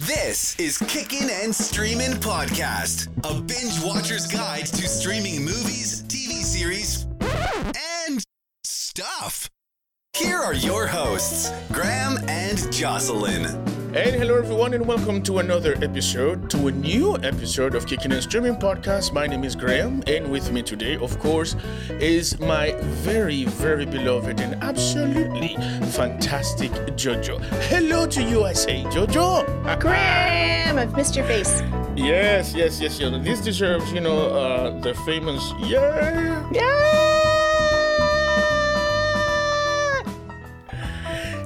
This is Kickin' and Streamin' Podcast, a binge watcher's guide to streaming movies, TV series, and stuff. Here are your hosts, Graham and Jocelyn. And hello, everyone, and welcome to another episode, to a new episode of Kicking and Streaming Podcast. My name is Graham, and with me today, of course, is my very, very beloved and absolutely fantastic JoJo. Hello to you, I say, JoJo. Graham, I've missed your face. Yes, yes, yes, yes. This deserves, you know, uh, the famous yeah. Yeah.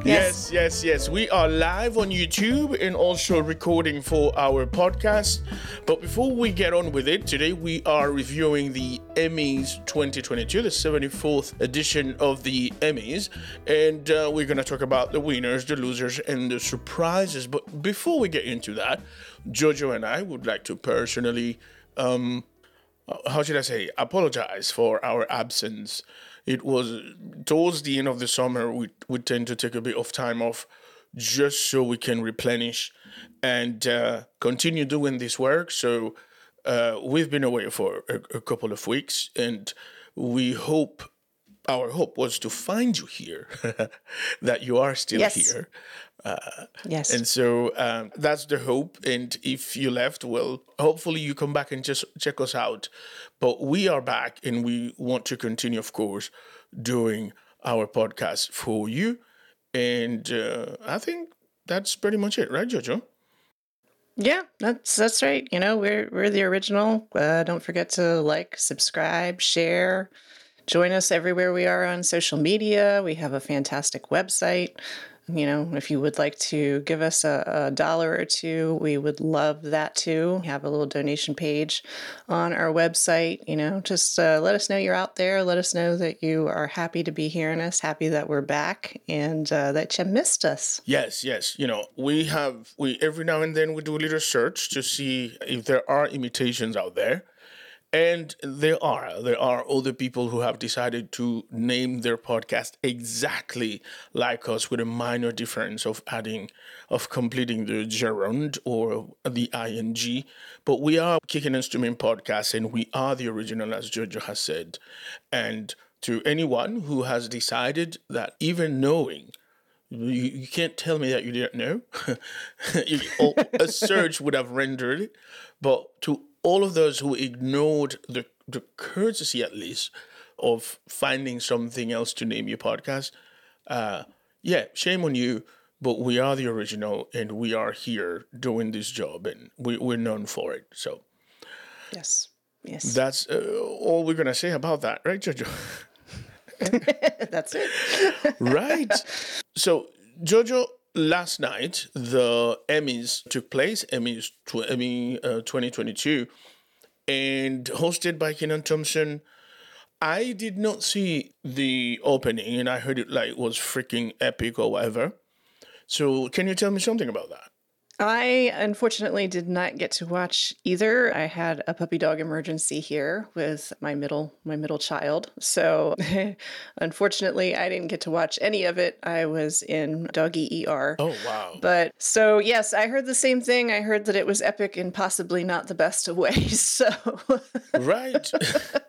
Yes, yes, yes. We are live on YouTube and also recording for our podcast. But before we get on with it, today we are reviewing the Emmys 2022, the 74th edition of the Emmys. And uh, we're going to talk about the winners, the losers, and the surprises. But before we get into that, Jojo and I would like to personally, um, how should I say, apologize for our absence it was towards the end of the summer we, we tend to take a bit of time off just so we can replenish and uh, continue doing this work so uh, we've been away for a, a, couple of weeks and we hope our hope was to find you here that you are still Yes. here uh, Yes. and so um, that's the hope. And if you left, well, hopefully you come back and just check us out. But we are back and we want to continue, of course, doing our podcast for you. And uh, I think that's pretty much it, right, Jojo? yeah, that's that's right. You know, we're we're the original. Uh, don't forget to like, subscribe, share. Join us everywhere we are on social media. We have a fantastic website. You know, if you would like to give us a, a dollar or two, we would love that too. We have a little donation page on our website. You know, just uh, let us know you're out there. Let us know that you are happy to be hearing us, happy that we're back, and uh, that you missed us. Yes, yes. You know, we have we every now and then we do a little search to see if there are imitations out there. And there are. There are other people who have decided to name their podcast exactly like us with a minor difference of adding of completing the gerund or the ing. But we are kicking and streaming podcast and we are the original as Jojo has said. And to anyone who has decided that even knowing you, can't tell me that you didn't know. Oh, a search would have rendered it. But to all of those who ignored the, the courtesy, at least, of finding something else to name your podcast, uh, yeah, shame on you. But we are the original and we are here doing this job and we, we're known for it. So Yes. Yes. that's uh, all we're going to say about that, right, Jojo? That's it. right. So, Jojo, last night the Emmys took place, Emmys tw- Emmy uh, 2022, and hosted by Kenan Thompson. I did not see the opening, and I heard it like was freaking epic or whatever. So, can you tell me something about that? I unfortunately did not get to watch either. I had a puppy dog emergency here with my middle my middle child. So unfortunately I didn't get to watch any of it. I was in doggy ER. Oh wow! But so yes, I heard the same thing. I heard that it was epic in possibly not the best of ways. So right.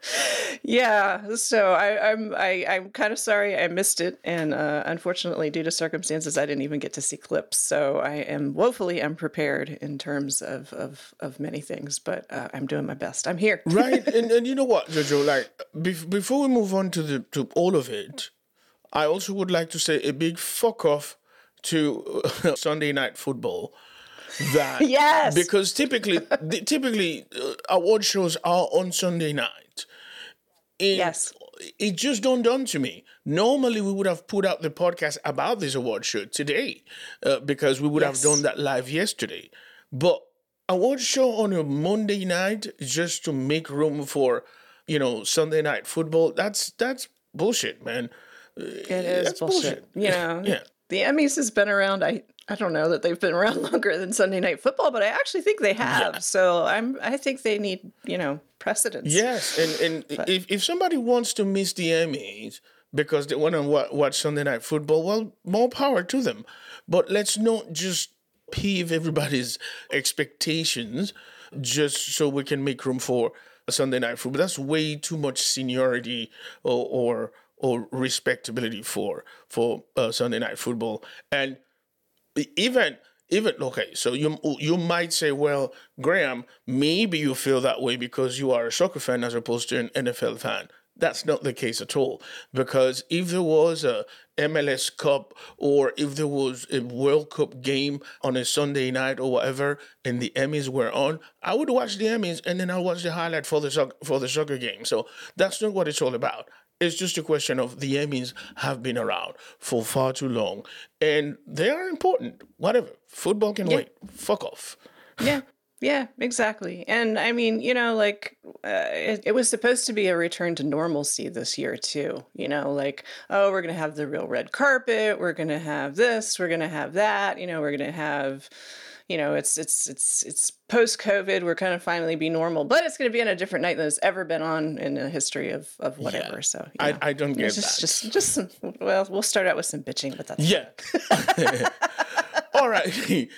yeah, so I, I'm I, I'm kind of sorry I missed it, and uh, unfortunately, due to circumstances, I didn't even get to see clips. So I am woefully unprepared in terms of of, of many things, but uh, I'm doing my best. I'm here. right and, and you know what jojo like bef- before we move on to the to all of it i also would like to say a big fuck off to uh, sunday night football that Yes. because typically the- typically uh, award shows are on sunday night And Yes. It just dawned on to me. Normally, we would have put out the podcast about this award show today uh, because we would have done that live yesterday. But award show on a Monday night just to make room for, you know, Sunday night football. That's that's bullshit, man. It is bullshit. bullshit. You know, Yeah. the Emmys has been around. I I don't know that they've been around longer than Sunday Night Football, but I actually think they have. So I'm I think they need you know precedence. Yes, and and if if somebody wants to miss the Emmys because they want to watch Sunday Night Football, well, more power to them. But let's not just peeve everybody's expectations just so we can make room for a Sunday night football. That's way too much seniority or or, or respectability for for uh, Sunday night football. And even even okay, so you you might say, well, Graham, maybe you feel that way because you are a soccer fan as opposed to an NFL fan. That's not the case at all. Because if there was a MLS Cup or if there was a World Cup game on a Sunday night or whatever, and the Emmys were on, I would watch the Emmys and then I'll watch the highlight for the for the soccer game. So that's not what it's all about. It's just a question of the Emmys have been around for far too long, and they are important. Whatever, football can Yeah. wait. Fuck off. Yeah. Yeah, exactly. And I mean, you know, like uh, it, it was supposed to be a return to normalcy this year, too. You know, like, oh, we're going to have the real red carpet. We're going to have this. We're going to have that. You know, we're going to have, you know, it's, it's, it's, it's post COVID. We're kind of finally be normal, but it's going to be on a different night than it's ever been on in the history of, of whatever. So, you I, know, I don't get just, that. just, just some, well, we'll start out with some bitching, but that's Yeah. All right.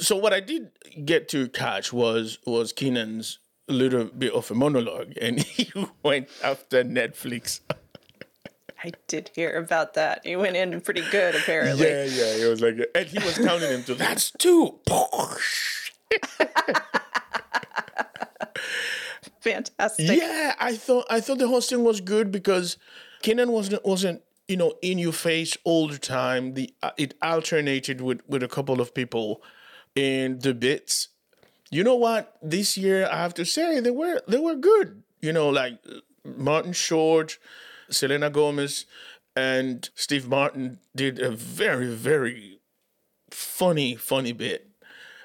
So what I did get to catch was was Kenan's little bit of a monologue, and he went after Netflix. I did hear about that. He went in pretty good, apparently. Yeah, yeah. It was like, and he was counting them to that's two. Fantastic. Yeah, I thought I thought the hosting was good because Kenan wasn't wasn't you know in your face all the time. The uh, it alternated with with a couple of people in the bits. You know what? This year I have to say they were they were good. You know, like Martin Short, Selena Gomez, and Steve Martin did a very very funny funny bit.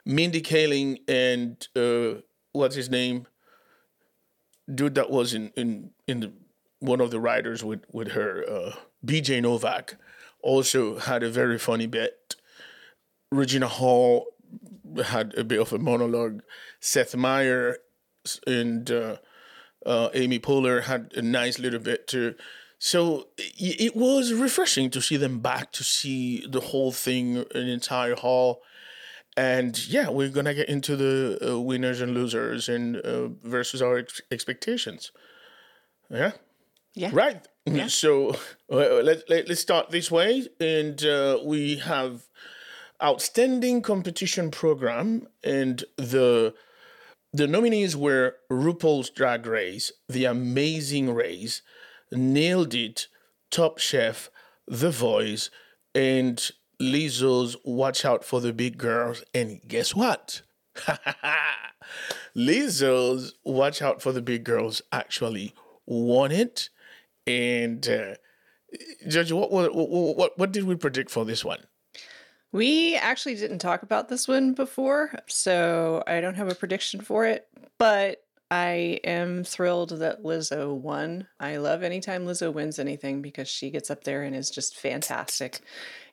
Mindy Kaling and uh, what's his name? dude that was in in in the, one of the writers with with her uh bj novak also had a very funny bit regina hall had a bit of a monologue seth meyer and uh, uh amy poehler had a nice little bit too so it, was refreshing to see them back to see the whole thing an entire hall and yeah, we're gonna get into the uh, winners and losers and uh, versus our ex- expectations. Yeah, Yeah. right. So uh, let, let let's start this way, and uh, we have outstanding competition program, and the the nominees were RuPaul's Drag Race, The Amazing Race, Nailed It, Top Chef, The Voice, and Lizzo's Watch Out for the Big Girls. And guess what? Lizzo's Watch Out for the Big Girls actually won it. And uh, Judge, what, what what what did we predict for this one? We actually didn't talk about this one before, so I don't have a prediction for it, but I am thrilled that Lizzo won. I love anytime Lizzo wins anything because she gets up there and is just fantastic.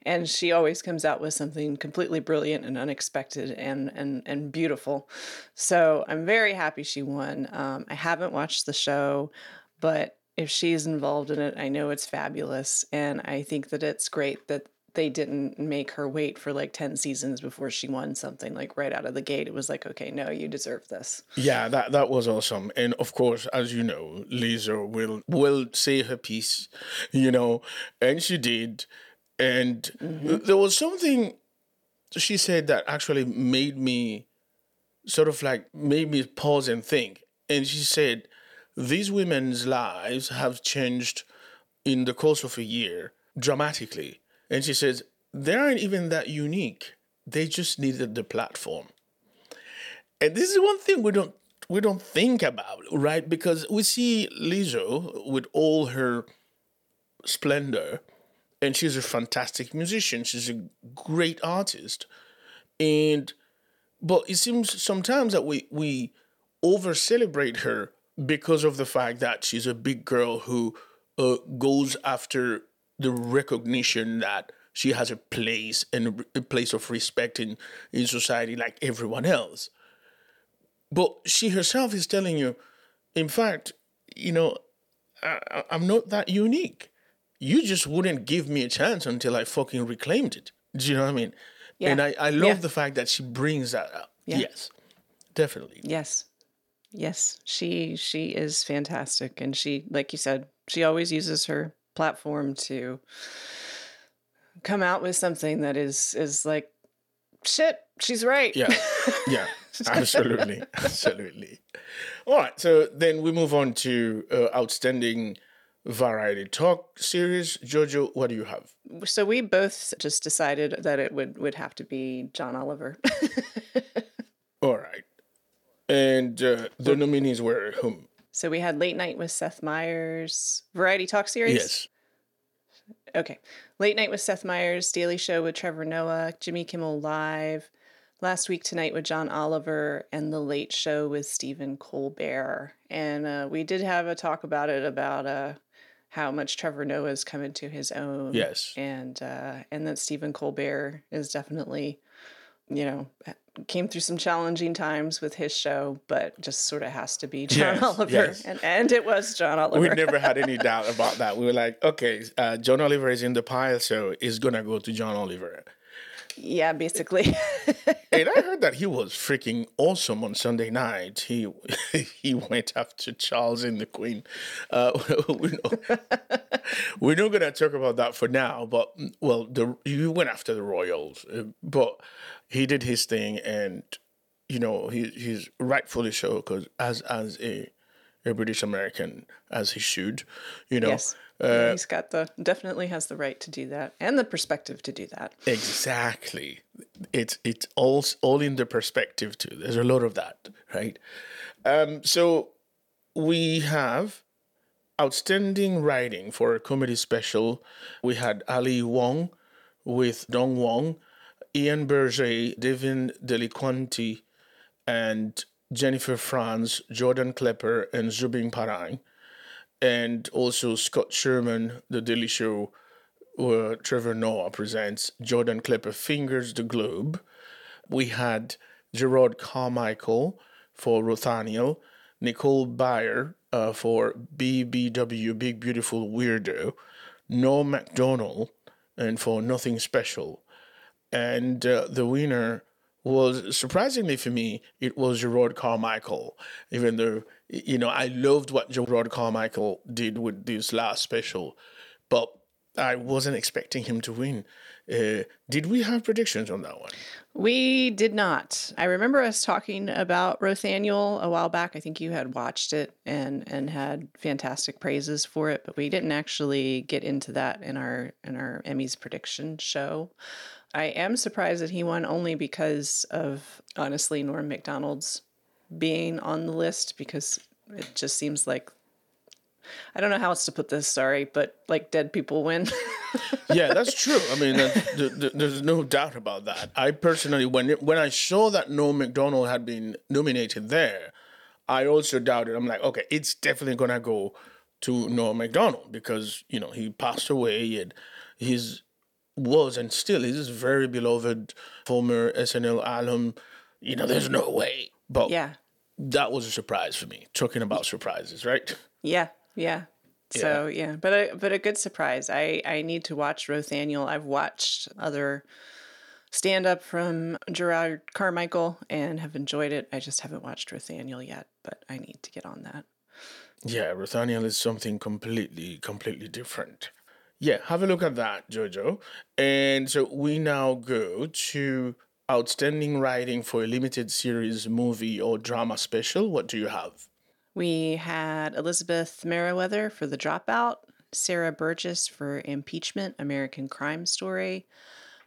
And she always comes out with something completely brilliant and unexpected and and and beautiful. So I'm very happy she won. Um, I haven't watched the show, but if she's involved in it, I know it's fabulous, and I think that it's great that they didn't make her wait for like 10 seasons before she won something like right out of the gate it was like okay no you deserve this Yeah, that that was awesome. And of course, as you know, Lizzo will will say her piece, you know, and she did. And mm-hmm. th- there was something she said that actually made me sort of like made me pause and think. And she said, These women's lives have changed in the course of a year dramatically. And she says, they aren't even that unique. They just needed the platform. And this is one thing we don't we don't think about, right? Because we see Lizzo with all her splendor, and she's a fantastic musician. She's a great artist, and but it seems sometimes that we we over celebrate her because of the fact that she's a big girl who uh, goes after the recognition that she has a place and a place of respect in, in society like everyone else. But she herself is telling you, in fact, you know, I, I'm not that unique. You just wouldn't give me a chance until I fucking reclaimed it. Do you know what I mean? Yeah. And I, I love Yeah. the fact that she brings that up. Yeah. Yes, definitely. Yes. Yes, she she is fantastic and she like you said, she always uses her platform to come out with something that is is like shit, she's right. Yeah. Yeah, absolutely. absolutely. All right. So then we move on to uh, outstanding variety talk series. Jojo, what do you have? so we both just decided that it would would have to be John Oliver. All right. And uh, the nominees were whom? So we had Late Night with Seth Meyers, Variety Talk series. Yes. Okay. Late Night with Seth Meyers, Daily Show with Trevor Noah, Jimmy Kimmel Live, Last Week Tonight with John Oliver, and The Late Show with Stephen Colbert. And uh, we did have a talk about it about uh, how much Trevor Noah Noah's come into his own. Yes. And uh, and that Stephen Colbert is definitely, you know, came through some challenging times with his show, but just sort of has to be John Yes, Oliver. yes. And and it was John Oliver. We never had any doubt about that. We were like, okay, uh, John Oliver is in the pile, so it's gonna go to John Oliver. Yeah, basically. And I heard that he was freaking awesome on Sunday night. He he went after Charles and the Queen. Uh, we're, not, we're not gonna talk about that for now. But well, the he went after the royals, uh, but he did his thing, and you know he he's rightfully so because as as a a British American as he should, you know. Yes. Yeah, he's got the definitely has the right to do that and the perspective to do that. Exactly. It's it's all all in the perspective too. There's a lot of that, right? Um, so we have outstanding writing for a comedy special. We had Ali Wong with Don Wong, Ian Berger, Devin Delliquanti, and Jennifer Flanz, Jordan Klepper, and Zhubin Parang. And also Scott Sherman, The Daily Show, where Trevor Noah presents Jordan Klepper Fingers the Globe. We had Jerrod Carmichael for Rothaniel, Nicole Byer uh, for BBW, Big Beautiful Weirdo, Norm MacDonald, and for Nothing Special. And uh, the winner was surprisingly for me, it was Jerrod Carmichael, even though, you know, I loved what Jerrod Carmichael did with this last special, but I wasn't expecting him to win. Uh, did we have predictions on that one? We did not. I remember us talking about Rothaniel a while back. I think you had watched it and and had fantastic praises for it, but we didn't actually get into that in our in our Emmys prediction show. I am surprised that he won only because of honestly Norm Macdonald's being on the list because it just seems like I don't know how else to put this, sorry, but like dead people win. yeah, that's true. I mean, th- th- there's no doubt about that. I personally, when when I saw that Norm Macdonald had been nominated there, I also doubted. I'm like, okay, it's definitely gonna go to Norm Macdonald because you know he passed away and he's was and still is very beloved former SNL alum. You know, there's no way. But yeah. that was a surprise for me. Talking about surprises, right? Yeah, yeah. So yeah, but a but a good surprise. I I need to watch Rothaniel. I've watched other stand up from Jerrod Carmichael and have enjoyed it. I just haven't watched Rothaniel yet, but I need to get on that. Yeah, Rothaniel is something completely, completely different. Yeah, have a look at that, Jojo. And so we now go to outstanding writing for a limited series, movie, or drama special. What do you have? We had Elizabeth Meriwether for The Dropout, Sarah Burgess for Impeachment, American Crime Story,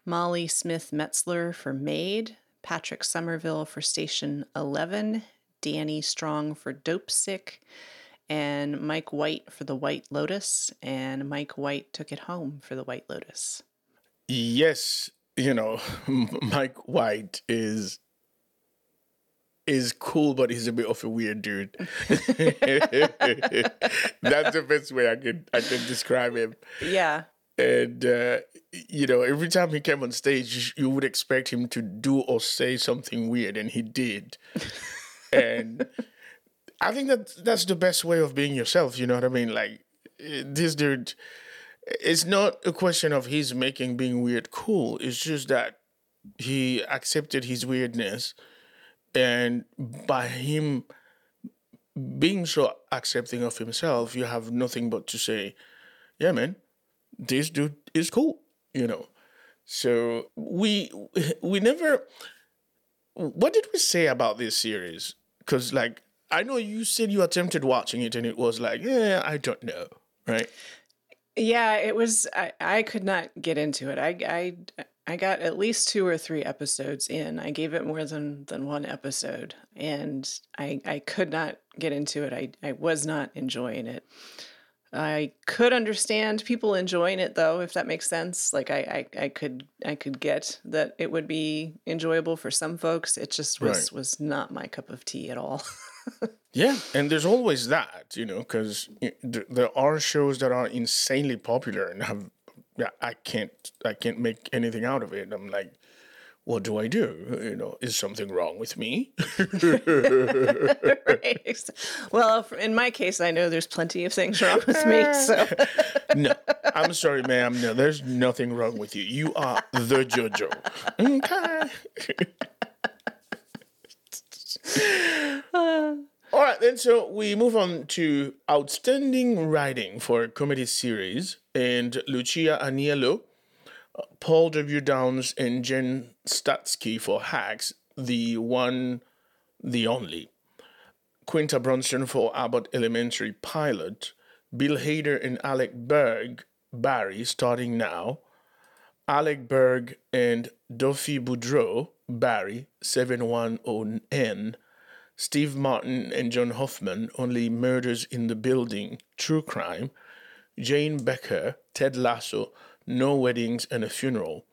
Molly Smith Metzler for Maid, Patrick Somerville for Station 11, Danny Strong for Dope Sick, and Mike White for The White Lotus. And Mike White took it home for The White Lotus. Yes, you know, Mike White is is cool, but he's a bit of a weird dude. That's the best way I could I could describe him. Yeah. And uh, you know, every time he came on stage, you would expect him to do or say something weird, and he did. and I think that that's the best way of being yourself. You know what I mean? Like eh, this dude, it's not a question of he's making being weird cool. It's just that he accepted his weirdness, and by him being so accepting of himself, you have nothing but to say, "Yeah, man, this dude is cool," you know. So we we never. What did we say about this series? Because like I know you said you attempted watching it and it was like, yeah, I don't know, right? Yeah, it was. I, I could not get into it. I, I I got at least two or three episodes in. I gave it more than than one episode, and I I could not get into it. I I was not enjoying it. I could understand people enjoying it though, if that makes sense. Like I, I, I could I could get that it would be enjoyable for some folks. It just was Right. was not my cup of tea at all. Yeah, and there's always that, you know, because there are shows that are insanely popular and have, yeah, I can't, I can't make anything out of it. I'm like, what do I do? You know, is something wrong with me? right. Well, in my case, I know there's plenty of things wrong with me. So no, I'm sorry, ma'am. No, there's nothing wrong with you. You are the JoJo. Okay. All right, then. So we move on to outstanding writing for a comedy series, and Lucia Aniello, uh, Paul W. Downs, and Jen Statsky for Hacks, the one, the only. Quinta Brunson for Abbott Elementary pilot, Bill Hader and Alec Berg, Barry, starting now, Alec Berg and Duffy Boudreau, Barry, 710N, Steve Martin and John Hoffman, Only Murders in the Building, True Crime, Jane Becker, Ted Lasso, No Weddings and a Funeral,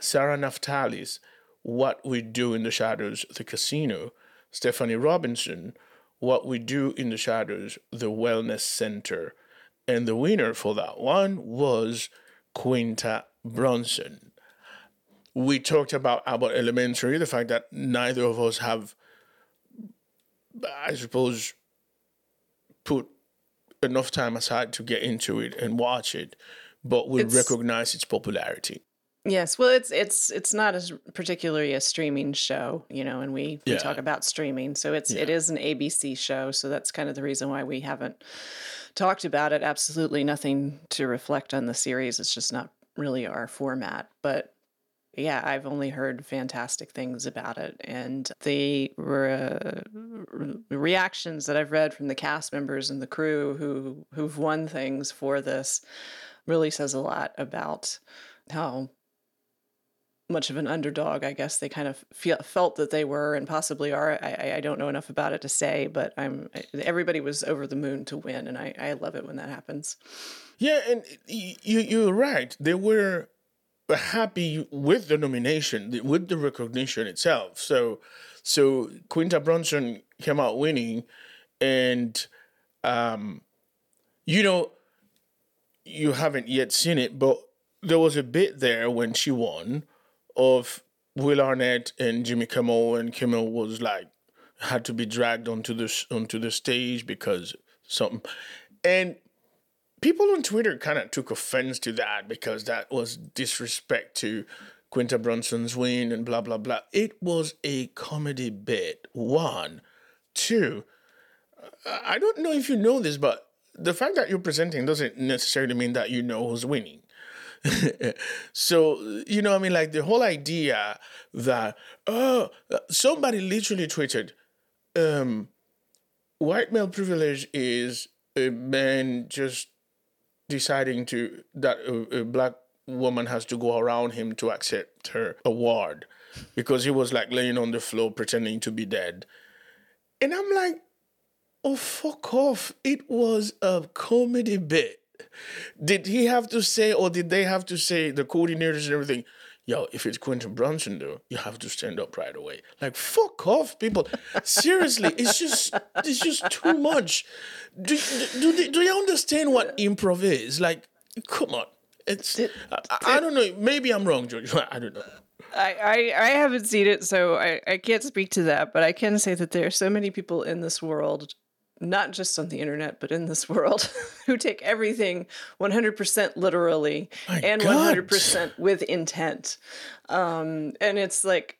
Sarah Naftalis, What We Do in the Shadows, The Casino, Stephanie Robinson, What We Do in the Shadows, The Wellness Center. And the winner for that one was Quinta Brunson. We talked about Abbott Elementary, the fact that neither of us have, I suppose, put enough time aside to get into it and watch it, but we It's- recognize its popularity. yes, well, it's it's it's not as particularly a streaming show, you know, and we, we Yeah. talk about streaming, so it's it is an ABC show, so that's kind of the reason why we haven't talked about it. Absolutely nothing to reflect on the series. It's just not really our format, but yeah, I've only heard fantastic things about it, and the re- uh, re- reactions that I've read from the cast members and the crew who who've won things for this really says a lot about how much of an underdog I guess they kind of feel, felt that they were and possibly are. I, I- I don't know enough about it to say, but I'm everybody was over the moon to win, and I, I love it when that happens. Yeah, and you you're right. They were happy with the nomination, with the recognition itself. So, so Quinta Brunson came out winning, and um, you know, you haven't yet seen it, but there was a bit there when she won of Will Arnett and Jimmy Kimmel, and Kimmel was like had to be dragged onto the s- onto the stage because something, and people on Twitter kind of took offense to that because that was disrespect to Quinta Brunson's win and blah blah blah. It was a comedy bit. One, two. I don't know if you know this, but the fact that you're presenting doesn't necessarily mean that you know who's winning. so you know, I mean, like the whole idea that oh, somebody literally tweeted, um, white male privilege is a man just deciding to that a, a black woman has to go around him to accept her award because he was like laying on the floor pretending to be dead. And I'm like, oh fuck off. It was a comedy bit. Did he have to say or did they have to say the coordinators and everything? Yo, if it's Quinta Brunson though, you have to stand up right away. Like fuck off, people. Seriously, it's just it's just too much. Do do, do, they, do you understand what improv is? Like, come on. It's I, I don't know. Maybe I'm wrong, George. I don't know. I, I, I haven't seen it, so I, I can't speak to that, but I can say that there are so many people in this world not just on the internet, but in this world, who take everything 100% literally My and God. 100% with intent. Um, and it's like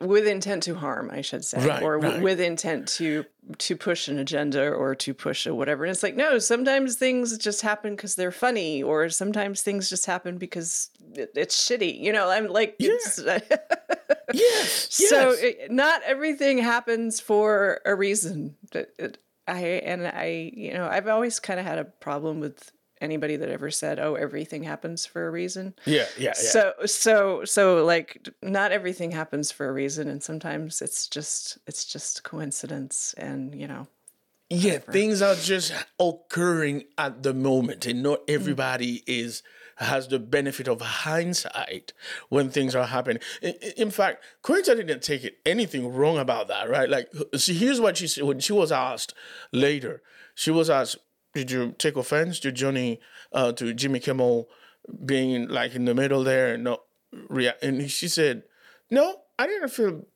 with intent to harm, I should say, Right, or right. with intent to to push an agenda or to push a whatever. And it's like, no, sometimes things just happen because they're funny, or sometimes things just happen because it, it's shitty. You know, I'm like, it's, Yes. so yes. it, not everything happens for a reason. It- I and I, you know, I've always kind of had a problem with anybody that ever said, "Oh, everything happens for a reason." yeah, yeah, yeah. So, so, so, like, not everything happens for a reason, and sometimes it's just, it's just coincidence, and you know, Yeah, things are just occurring at the moment, and not everybody is has the benefit of hindsight when things are happening. In, fact, Quinta didn't take it anything wrong about that, right? Like, see, here's what she said when she was asked later. She was asked, "Did you take offense to Johnny, uh, to Jimmy Kimmel being like in the middle there and not react?" And she said, "No, I didn't feel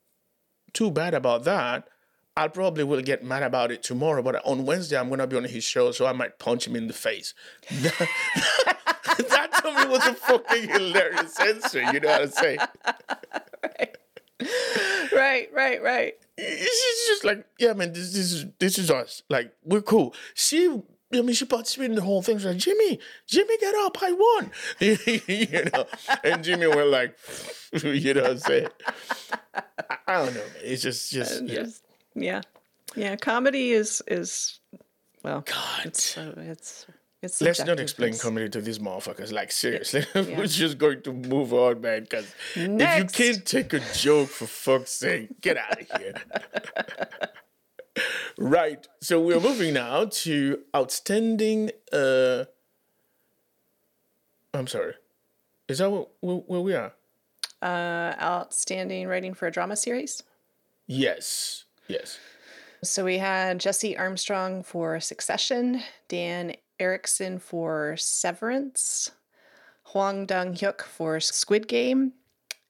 too bad about that. I probably will get mad about it tomorrow, but on Wednesday I'm gonna be on his show, so I might punch him in the face. me was a fucking hilarious answer. You know what I'm saying? right, right, right. She's just like, yeah, man, this, this is this is us. Like, we're cool. She, I mean, she participated in the whole thing. She's like, Jimmy, Jimmy, get up, I won. you know, and Jimmy went like, you know what I'm saying? I, I don't know, man. It's just, just, yeah. Just- yeah, yeah. Comedy is is well, God. it's so it's it's. Let's not explain It's- comedy to these motherfuckers. Like seriously, we're just going to move on, man. Because if you can't take a joke, for fuck's sake, get out of here. right. So we're moving now to outstanding. uh I'm sorry. Is that what, where we are? Uh, outstanding writing for a drama series. Yes. Yes. So we had Jesse Armstrong for Succession, Dan Erickson for Severance, Hwang Dong Hyuk for Squid Game,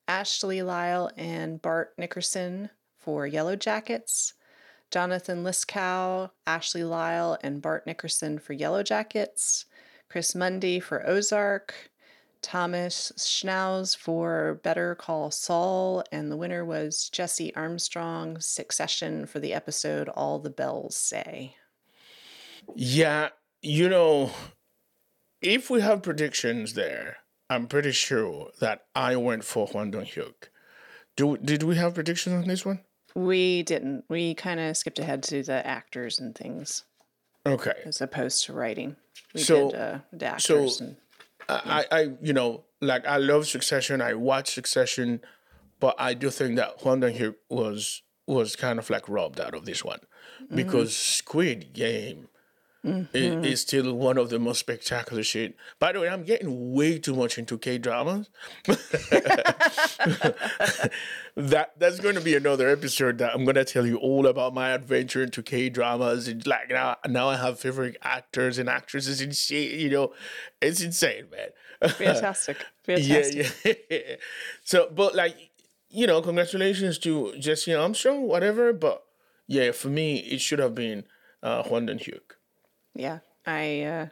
Ashley Lyle and Bart Nickerson for Yellow Jackets, Jonathan Lisco, Ashley Lyle, and Bart Nickerson for Yellow Jackets, Chris Mundy for Ozark, Thomas Schnauz for Better Call Saul, and the winner was Jesse Armstrong, Succession for the episode All the Bells Say. Yeah, you know, if we have predictions there, I'm pretty sure that I went for Hwang Dong Hyuk. Do did we have predictions on this one? We didn't. We kind of skipped ahead to the actors and things Okay. as opposed to writing. We So- did uh, the so- actors. and, I, I, you know, like I love Succession. I watch Succession, but I do think that Hwang Dong Hyuk was was kind of like robbed out of this one because Squid Game i- is, still one of the most spectacular shit. By the way, I'm getting way too much into K dramas. that that's going to be another episode that I'm going to tell you all about my adventure into K dramas and like now now I have favorite actors and actresses and shit. You know, it's insane, man. fantastic. Yeah, Fantastic. yeah. so, but like, you know, congratulations to Jesse Armstrong, whatever. But yeah, for me, it should have been uh, Hwang Dong Hyuk. Yeah i uh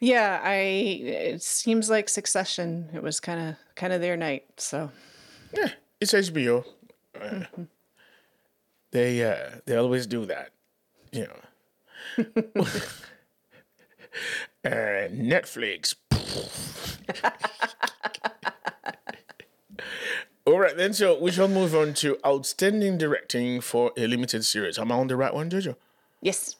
yeah i it seems like succession it was kind of kind of their night so Yeah, it's HBO. Uh, They uh, they always do that, you know. uh, Netflix. All right, then. So we shall move on to outstanding directing for a limited series. Am I on the right one, Jojo? yes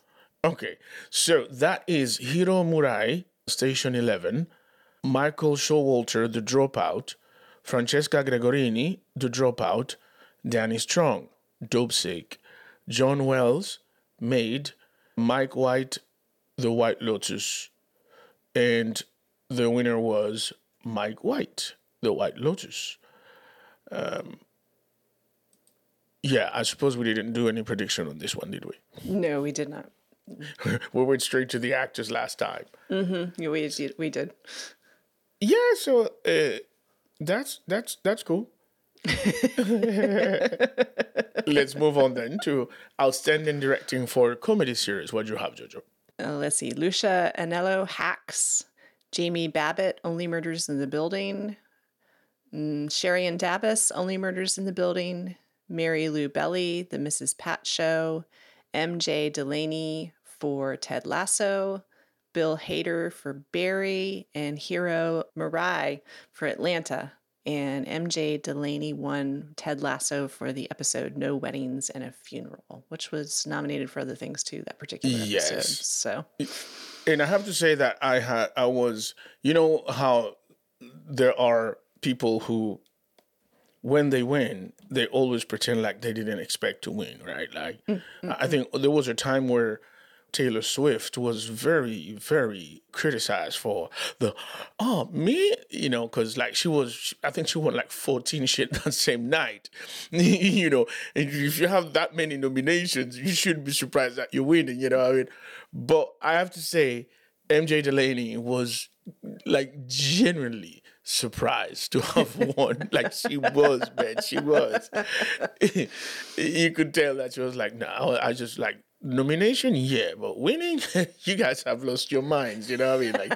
Okay, so that is Hiro Murai, Station 11, Michael Showalter, The Dropout, Francesca Gregorini, The Dropout, Danny Strong, Dope Sick, John Wells, Maid, Mike White, The White Lotus, and the winner was Mike White, The White Lotus. Um, yeah, I suppose we didn't do any prediction on this one, did we? no we did not we went straight to the actors last time. Yeah, we did we did Yeah, so uh, that's that's that's cool. let's move on then to outstanding directing for comedy series. What do you have, Jojo? Uh, let's see. Lucia Aniello, Hacks. Jamie Babbitt, Only Murders in the Building. Mm, Cherien Dabis, Only Murders in the Building. Mary Lou Belli, The Mrs. Pat Show. MJ Delaney for Ted Lasso. Bill Hader for Barry. And Hiro Murai for Atlanta. And MJ Delaney won Ted Lasso for the episode No Weddings and a Funeral, which was nominated for other things too, that particular Yes. episode. So, And I have to say that I had I was you know how there are people who when they win, they always pretend like they didn't expect to win, right? Like mm, I mm, mm. think there was a time where Taylor Swift was very, very criticized for the, oh, me, you know, because like she was, I think she won like 14 shit that same night. you know, and if you have that many nominations, you shouldn't be surprised that you're winning, you know what I mean? But I have to say, MJ Delaney was like genuinely surprised to have won. like she was, man, she was. you could tell that she was like, no, I just like nomination, yeah, but winning, you guys have lost your minds. You know what I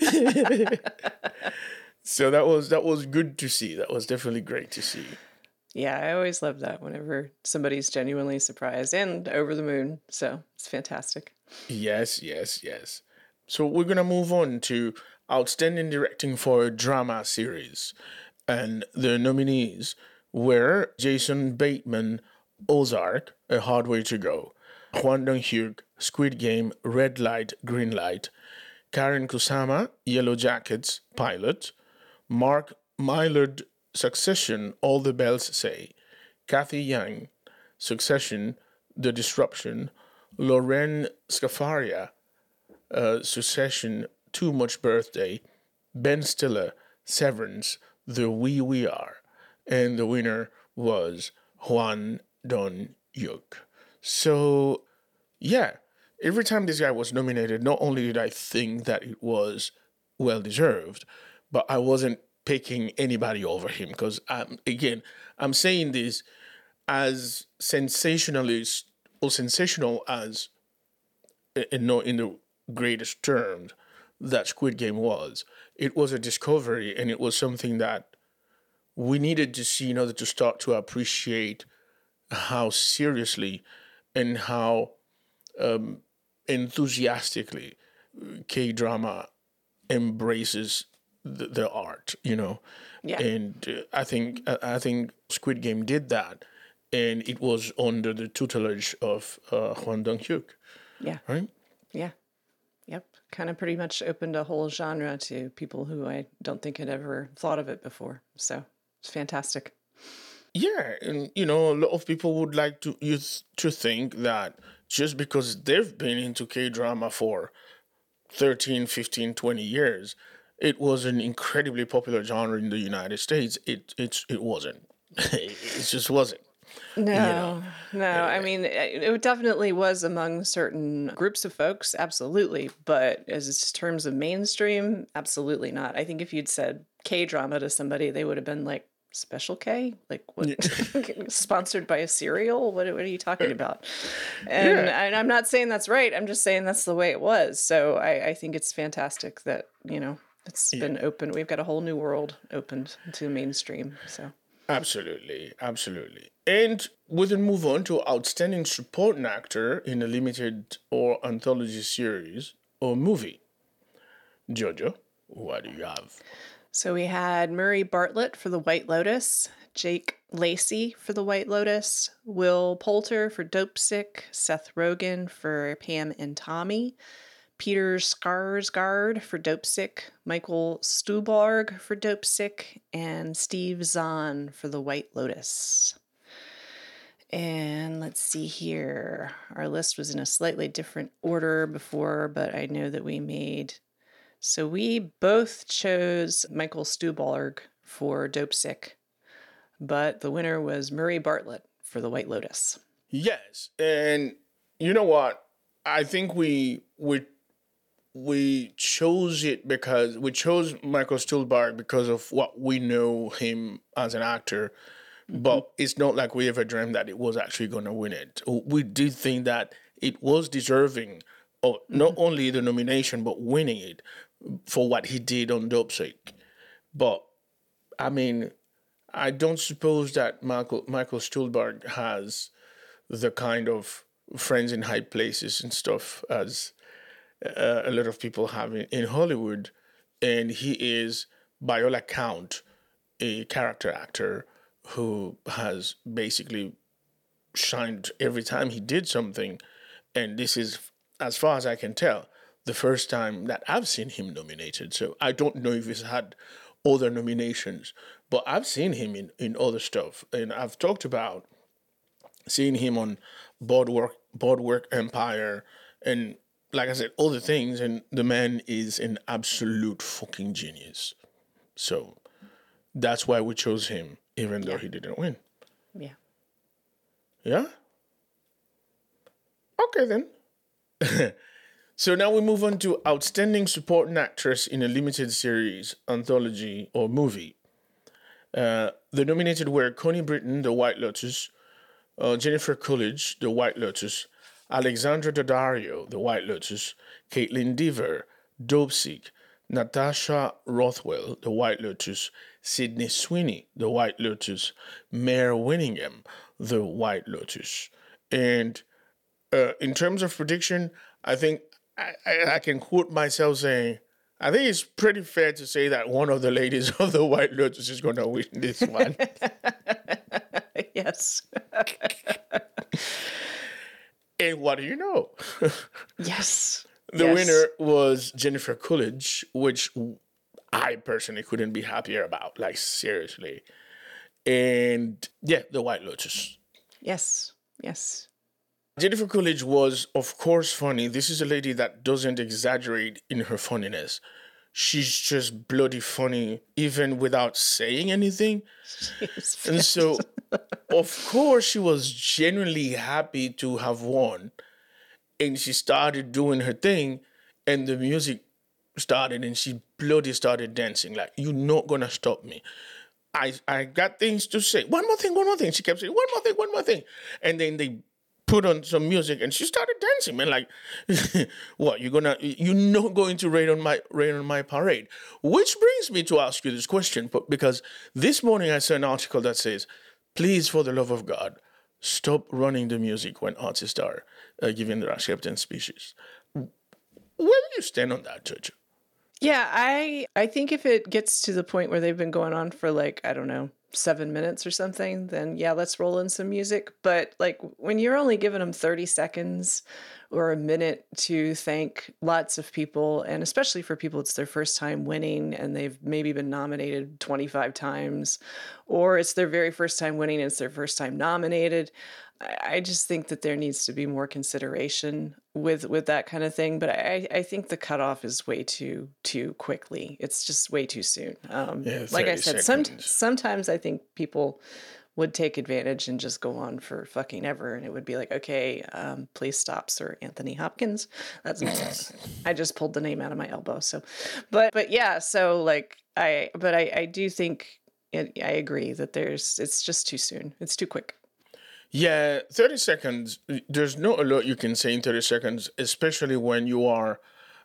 mean? Like, so that was that was good to see. That was definitely great to see. yeah, I always love that whenever somebody's genuinely surprised and over the moon. So, it's fantastic. Yes, yes, yes. So we're gonna move on to outstanding directing for a drama series, and the nominees were Jason Bateman, Ozark, A Hard Way to Go, Hwang Dong Hyuk, Squid Game, Red Light, Green Light, Karyn Kusama, Yellow Jackets, Pilot, Mark Mylod, Succession, All the Bells Say, Cathy Yan, Succession, The Disruption, Lorene Scafaria, uh, Succession, Too Much Birthday, Ben Stiller, Severance, The We We Are, and the winner was Hwang Dong Hyuk. So, yeah, every time this guy was nominated, not only did I think that it was well deserved, but I wasn't picking anybody over him because I'm again I'm saying this as sensationalist or sensational as in no in the greatest terms that Squid Game was. It was a discovery and it was something that we needed to see in order to start to appreciate how seriously and how um, enthusiastically K drama embraces the, the art, you know. Yeah. And uh, I think I I think Squid Game did that, and it was under the tutelage of uh, Hwang Dong Hyuk, Yeah. right? Yeah. Yep. Kind of pretty much opened a whole genre to people who I don't think had ever thought of it before. So, it's fantastic. Yeah, and you know, a lot of people would like to you th- to think that just because they've been into K drama for 13, 15, 20 years, it was an incredibly popular genre in the United States. It it's it wasn't. it just wasn't. No, no. I mean, it it definitely was among certain groups of folks, absolutely. But as it's terms of mainstream, absolutely not. I think if you'd said K drama to somebody, they would have been like, "Special K? Like what? Sponsored by a cereal? What? What are you talking about?" And, and I'm not saying that's right. I'm just saying that's the way it was. So I, I think it's fantastic that you know it's been open. We've got a whole new world opened to mainstream. So. Absolutely, absolutely. And we then move on to outstanding supporting actor in a limited or anthology series or movie. Jojo, what do you have? So we had Murray Bartlett for The White Lotus, Jake Lacy for The White Lotus, Will Poulter for Dope Sick, Seth Rogen for Pam and Tommy, Peter Sarsgaard for Dope Sick, Michael Stuhlbarg for Dope Sick, and Steve Zahn for The White Lotus. And let's see here. Our list was in a slightly different order before, but I know that we made so we both chose Michael Stuhlbarg for Dope Sick, but the winner was Murray Bartlett for The White Lotus. Yes, and you know what? I think we we we chose it because we chose Michael Stuhlbarg because of what we know him as an actor but mm-hmm. it's not like we ever dreamed that it was actually going to win it. We did think that it was deserving of not mm-hmm. only the nomination but winning it for what he did on dope Dopesick. But I mean, I don't suppose that Michael Michael Stuhlbarg has the kind of friends in high places and stuff as uh, a lot of people have in, in Hollywood, and he is, by all account, a character actor who has basically shined every time he did something, and this is, as far as I can tell, the first time that I've seen him nominated. So I don't know if he's had other nominations, but I've seen him in, in other stuff. And I've talked about seeing him on Boardwalk, Boardwalk Empire and, like I said, other things. And the man is an absolute fucking genius. So that's why we chose him, even though he didn't win. Yeah. Yeah? Okay, then. So now we move on to Outstanding Supporting Actress in a Limited Series, Anthology, or Movie. Uh, the nominated were Connie Britton, The White Lotus, uh, Jennifer Coolidge, The White Lotus, Alexandra Daddario, The White Lotus, Kaitlyn Dever, Dopesick, Natasha Rothwell, The White Lotus, Sydney Sweeney, The White Lotus, Mare Winningham, The White Lotus. And uh, in terms of prediction, I think I, I, I can quote myself saying, I think it's pretty fair to say that one of the ladies of the White Lotus is going to win this one. yes. and what do you know? yes. The Yes. winner was Jennifer Coolidge, which I personally couldn't be happier about. Like, seriously. And yeah, the White Lotus. Yes. Yes. Jennifer Coolidge was, of course, funny. This is a lady that doesn't exaggerate in her funniness. She's just bloody funny, even without saying anything. And so, of course, she was genuinely happy to have won. And she started doing her thing, and the music started, and she bloody started dancing. Like, you're not gonna stop me. I, I got things to say. One more thing, one more thing. She kept saying, one more thing, one more thing. And then they put on some music and she started dancing, man. Like, what, you're gonna, you're not going to rain on my, rain on my parade. Which brings me to ask you this question, because this morning I saw an article that says, please, for the love of God, stop running the music when artists are uh, giving their acceptance speeches. Where do you stand on that, Judge? Yeah, I I think if it gets to the point where they've been going on for like, I don't know, 7 minutes or something, then yeah, let's roll in some music, but like when you're only giving them 30 seconds or a minute to thank lots of people and especially for people it's their first time winning and they've maybe been nominated 25 times or it's their very first time winning and it's their first time nominated I just think that there needs to be more consideration with with that kind of thing. But I, I think the cutoff is way too too quickly. It's just way too soon. Um, Yeah, like I 30 said, some, sometimes I think people would take advantage and just go on for fucking ever, and it would be like, okay, um, please stop, Sir Anthony Hopkins. That's I just pulled the name out of my elbow. So, but but yeah, so like I but I I do think. It, I agree that there's it's just too soon. It's too quick. Yeah, 30 seconds. There's not a lot you can say in 30 seconds, especially when you are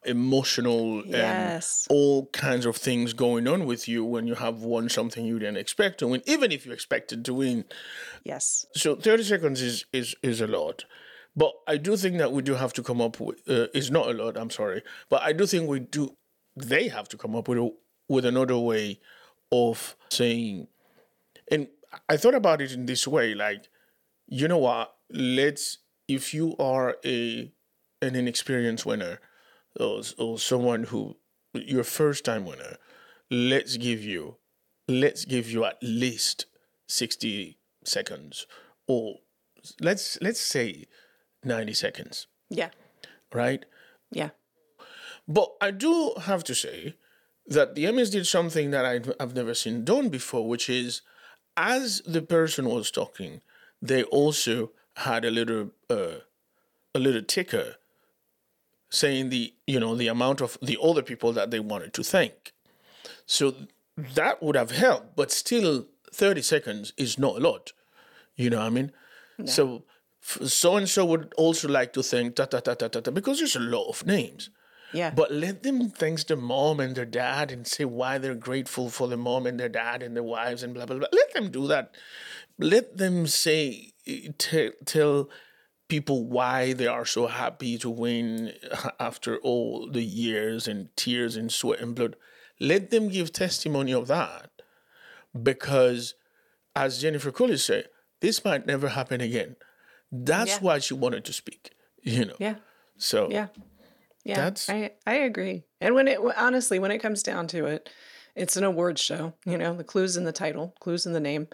emotional Yes. and all kinds of things going on with you when you have won something you didn't expect to win, even if you expected to win. Yes. So 30 seconds is, is, is a lot. But I do think that we do have to come up with, uh, it's not a lot, I'm sorry, but I do think we do, they have to come up with, a, with another way of saying, and I thought about it in this way, like, you know what? Let's if you are a an inexperienced winner or, or someone who your first time winner, let's give you let's give you at least 60 seconds or let's let's say 90 seconds, Yeah. right? Yeah. But I do have to say that the Emmys did something that I- I've never seen done before, which is as the person was talking, they also had a little uh, a little ticker saying the you know the amount of the other people that they wanted to thank. So that would have helped, but still 30 seconds is not a lot. You know what I mean? So so and so would also like to thank ta ta ta ta ta ta because there's a lot of names. Yeah. But let them thank their mom and their dad and say why they're grateful for the mom and their dad and their wives and blah blah blah. Let them do that. Let them say t- tell people why they are so happy to win after all the years and tears and sweat and blood. Let them give testimony of that because, as Jennifer Coolidge said, this might never happen again. That's Yeah. why she wanted to speak. You know. yeah. So Yeah. Yeah. That's- I I agree. And when it honestly, when it comes down to it, it's an awards show, you know, the clues in the title, clues in the name.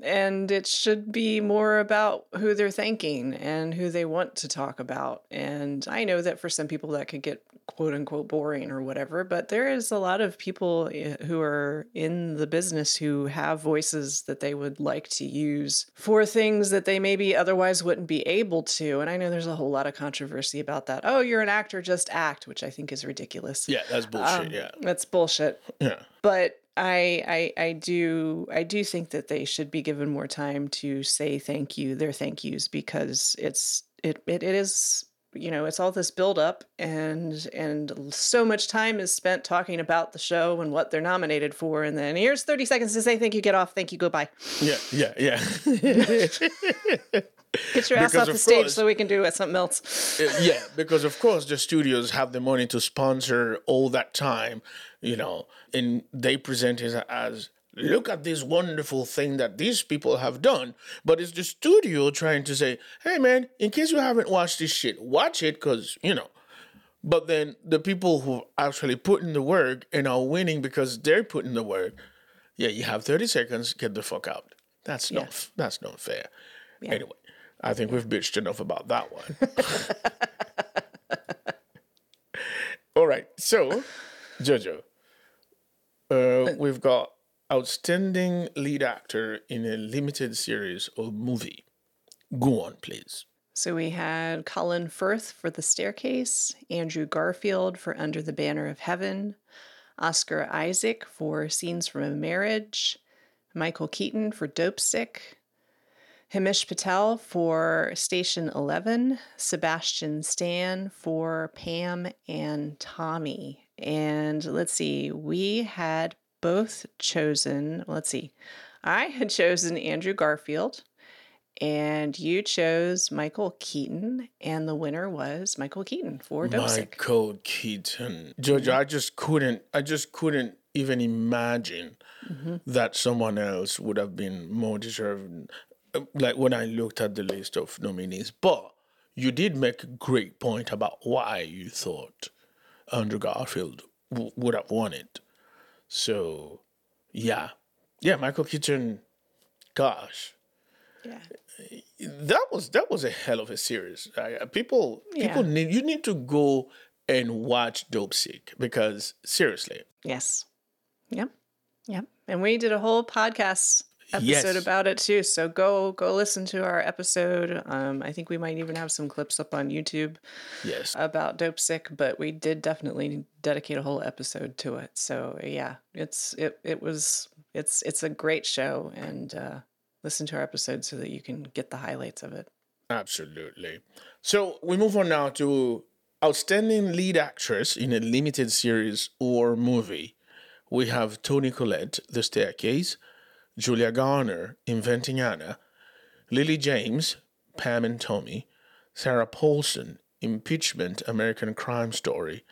And it should be more about who they're thanking and who they want to talk about. And I know that for some people that could get quote unquote boring or whatever, but there is a lot of people eh, who are in the business who have voices that they would like to use for things that they maybe otherwise wouldn't be able to. And I know there's a whole lot of controversy about that. Oh, you're an actor, just act, which I think is ridiculous. yeah, that's bullshit. Um, yeah. That's bullshit Yeah. But I, I I do I do think that they should be given more time to say thank you their thank yous because it's it it, it is you know it's all this build up and and so much time is spent talking about the show and what they're nominated for and then here's 30 seconds to say thank you get off thank you goodbye Yeah, yeah, yeah. get your ass Because off the stage course- so we can do something else Uh, yeah, because of course the studios have the money to sponsor all that time, you know, and they present it as look at this wonderful thing that these people have done. But it's the studio trying to say, hey man, in case you haven't watched this shit, watch it because, you know. But then the people who actually put in the work and are winning because they're putting the work, yeah, you have 30 seconds, get the fuck out. That's not that's not fair. Anyway, I think we've bitched enough about that one. All right, so Jojo, uh, we've got outstanding lead actor in a limited series or movie. Go on, please. So we had Colin Firth for The Staircase, Andrew Garfield for Under the Banner of Heaven, Oscar Isaac for Scenes from a Marriage, Michael Keaton for Dopesick, Himesh Patel for Station 11, Sebastian Stan for Pam and Tommy. And let's see, we had both chosen, let's see, I had chosen Andrew Garfield and you chose Michael Keaton, and the winner was Michael Keaton for Dopesick. Michael Keaton, Jojo. I just couldn't. I just couldn't even imagine mm-hmm. that someone else would have been more deserving. Like when I looked at the list of nominees, but you did make a great point about why you thought Andrew Garfield w- would have won it. So, yeah, yeah, Michael Keaton. Gosh, Yeah. that was that was a hell of a series. Uh, people people Yeah. need you need to go and watch Dopesick because seriously, Yes. Yep. Yep. And we did a whole podcast episode Yes. about it too. So go go listen to our episode. Um, I think we might even have some clips up on YouTube yes, about Dopesick, but we did definitely dedicate a whole episode to it. So yeah, it's it it was it's it's a great show and uh, listen to our episode so that you can get the highlights of it. absolutely. So we move on now to outstanding lead actress in a limited series or movie. We have Toni Collette, The Staircase, Julia Garner, Inventing Anna, Lily James, Pam and Tommy, Sarah Paulson, Impeachment, American Crime Story,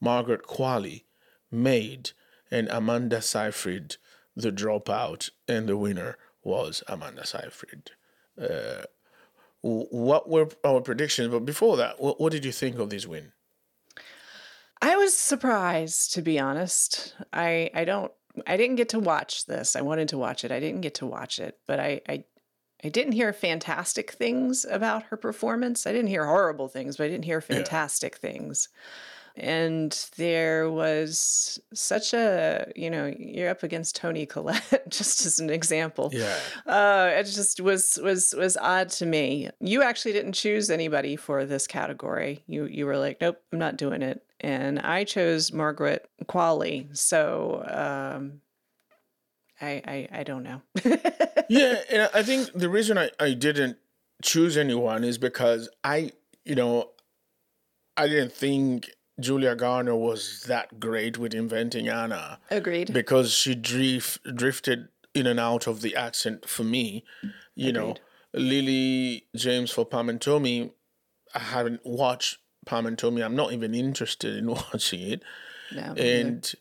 Margaret Qualley, Maid, and Amanda Seyfried, The Dropout, and the winner was Amanda Seyfried. Uh, what were our predictions? But before that, what, what did you think of this win? I was surprised, to be honest. I I don't I didn't get to watch this. I wanted to watch it. I didn't get to watch it, but I I I didn't hear fantastic things about her performance. I didn't hear horrible things, but I didn't hear fantastic things. And there was such a, you know, you're up against Toni Collette, just as an example. Yeah. Uh, it just was was was odd to me. You actually didn't choose anybody for this category. You you were like, nope, I'm not doing it. And I chose Margaret Qualley. So um, I I, I don't know. yeah, and I think the reason I, I didn't choose anyone is because I, you know, I didn't think Julia Garner was that great with inventing Anna. Agreed. Because she drift, drifted in and out of the accent for me. You know, Lily James for Pam and Tommy, I haven't watched Pam and Tommy. I'm not even interested in watching it. No, and,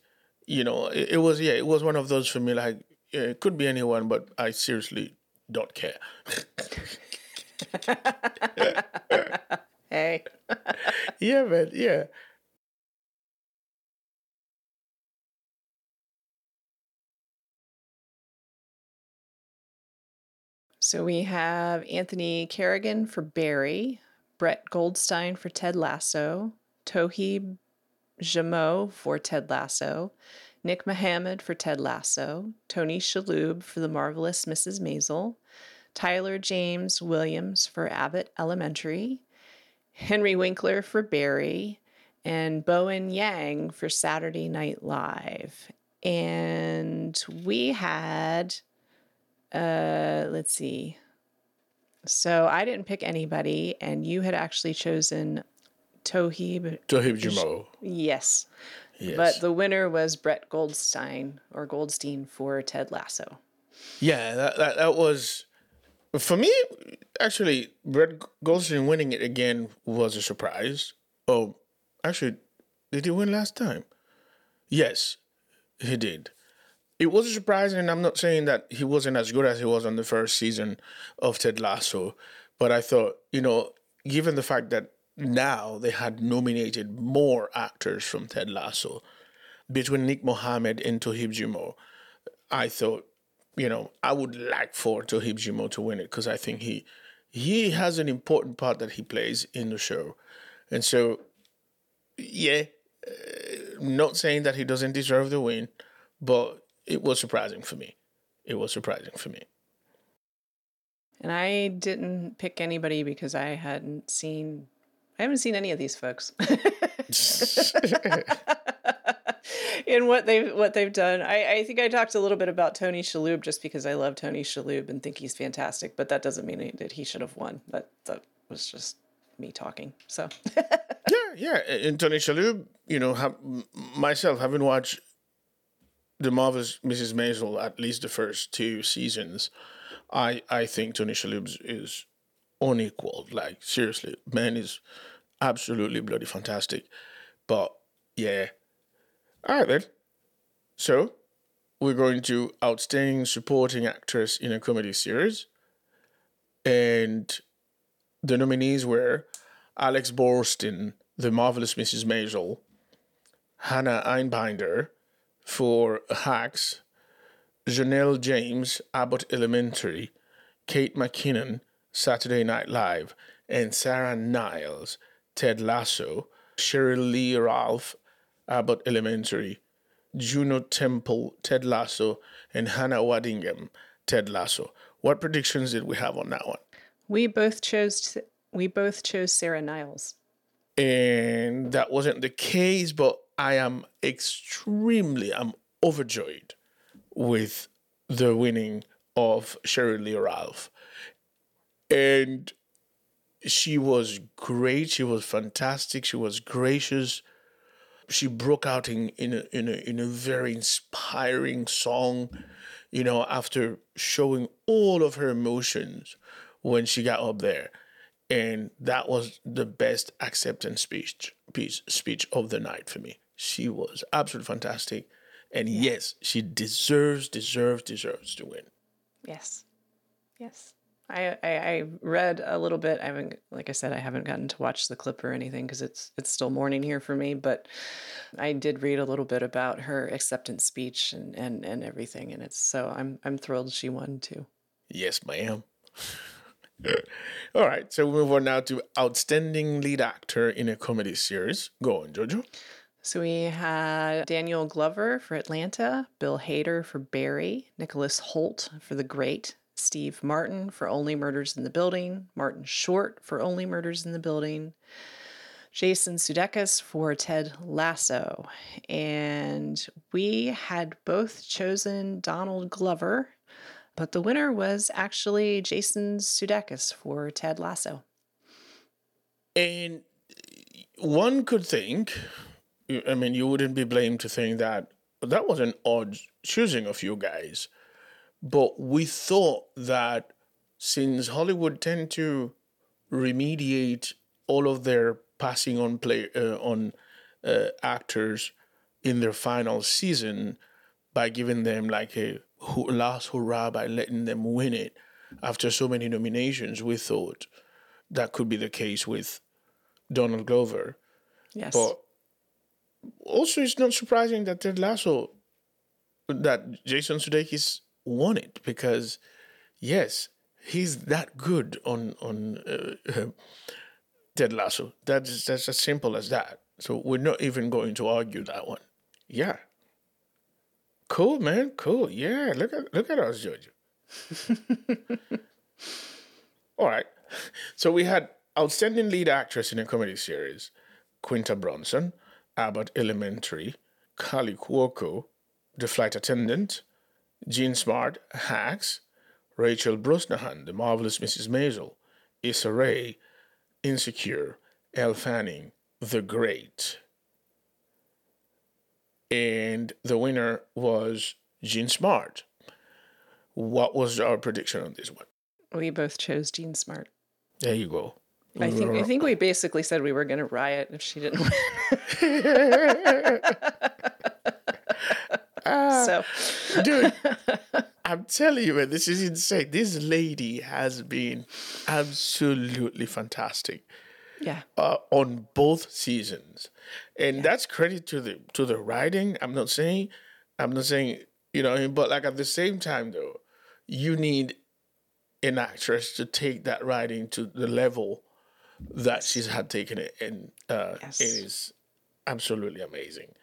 you know, it, it, was, yeah, it was one of those for me, like, yeah, it could be anyone, but I seriously don't care. hey. yeah, man. Yeah. So we have Anthony Carrigan for Barry, Brett Goldstein for Ted Lasso, Toheeb Jimoh for Ted Lasso, Nick Mohammed for Ted Lasso, Tony Shalhoub for The Marvelous Mrs. Maisel, Tyler James Williams for Abbott Elementary, Henry Winkler for Barry, and Bowen Yang for Saturday Night Live. And we had, uh, let's see. So I didn't pick anybody, and you had actually chosen Toheeb. Toheeb Jimoh. Yes. yes. But the winner was Brett Goldstein or Goldstein for Ted Lasso. Yeah, that, that, that was for me, actually, Brett Goldstein winning it again was a surprise. Oh, actually, did he win last time? Yes, he did. It was a surprise, I'm not saying that he wasn't as good as he was on the first season of Ted Lasso, but I thought, you know, given the fact that now they had nominated more actors from Ted Lasso between Nick Mohammed and Toheeb Jimoh, I thought you know, I would like for Toheeb Jimoh to win it because I think he he has an important part that he plays in the show, and so yeah, uh, not saying that he doesn't deserve the win, but it was surprising for me. It was surprising for me. And I didn't pick anybody because I hadn't seen I haven't seen any of these folks. in what they've what they've done. I, I think I talked a little bit about Tony Shalhoub just because I love Tony Shalhoub and think he's fantastic, but that doesn't mean that he should have won. That that was just me talking. So yeah, yeah, and Tony Shalhoub, you know, have, myself having watched the marvelous Mrs. Maisel at least the first two seasons, I I think Tony Shalhoub is unequaled. Like seriously, man is absolutely bloody fantastic. But yeah, all right, then. So, we're going to Outstanding Supporting Actress in a Comedy Series. And the nominees were Alex Borstein, The Marvelous Mrs. Maisel, Hannah Einbinder for Hacks, Janelle James, Abbott Elementary, Kate McKinnon, Saturday Night Live, and Sarah Niles, Ted Lasso, Sheryl Lee Ralph, Abbott Elementary, Juno Temple, Ted Lasso, and Hannah Waddingham, Ted Lasso. What predictions did we have on that one? We both chose we both chose Sarah Niles. And that wasn't the case, but I am extremely I'm overjoyed with the winning of Sheryl Lee Ralph. And she was great. She was fantastic. She was gracious she broke out in in a, in a in a very inspiring song, you know, after showing all of her emotions when she got up there, and that was the best acceptance speech piece speech of the night for me. She was absolutely fantastic, and yes, she deserves deserves deserves to win. Yes, yes. I, I, I read a little bit. I haven't, like I said, I haven't gotten to watch the clip or anything because it's it's still morning here for me. But I did read a little bit about her acceptance speech and and and everything, and it's so I'm I'm thrilled she won too. Yes, ma'am. All right, so we move on now to outstanding lead actor in a comedy series. Go on, Jojo. So we had Daniel Glover for Atlanta, Bill Hader for Barry, Nicholas Hoult for The Great, Steve Martin for Only Murders in the Building, Martin Short for Only Murders in the Building, Jason Sudeikis for Ted Lasso. And we had both chosen Donald Glover, but the winner was actually Jason Sudeikis for Ted Lasso. And one could think, I mean, you wouldn't be blamed to think that that was an odd choosing of you guys. But we thought that since Hollywood tend to remediate all of their passing on play uh, on uh, actors in their final season by giving them like a last hurrah by letting them win it after so many nominations, we thought that could be the case with Donald Glover. Yes. But also, it's not surprising that Ted Lasso, that Jason Sudeikis won it because, yes, he's that good on on uh, Ted Lasso. That's that's as simple as that. So we're not even going to argue that one. Yeah. Cool, man. Cool. Yeah. Look at look at us, Jojo. All right. So we had outstanding lead actress in a comedy series, Quinta Brunson, Abbott Elementary, Kaley Cuoco, The Flight Attendant, Jean Smart, Hacks, Rachel Brosnahan, The Marvelous Mrs. Maisel, Issa Rae, Insecure, Elle Fanning, The Great. And the winner was Jean Smart. What was our prediction on this one? We both chose Jean Smart. There you go. I think I think we basically said we were going to riot if she didn't win. so, Dude, I'm telling you, man, this is insane. This lady has been absolutely fantastic yeah, uh, on both seasons, and that's credit to the to the writing. I'm not saying, I'm not saying, you know, but like at the same time though, you need an actress to take that writing to the level that she's had taken it, and uh, Yes. it is absolutely amazing.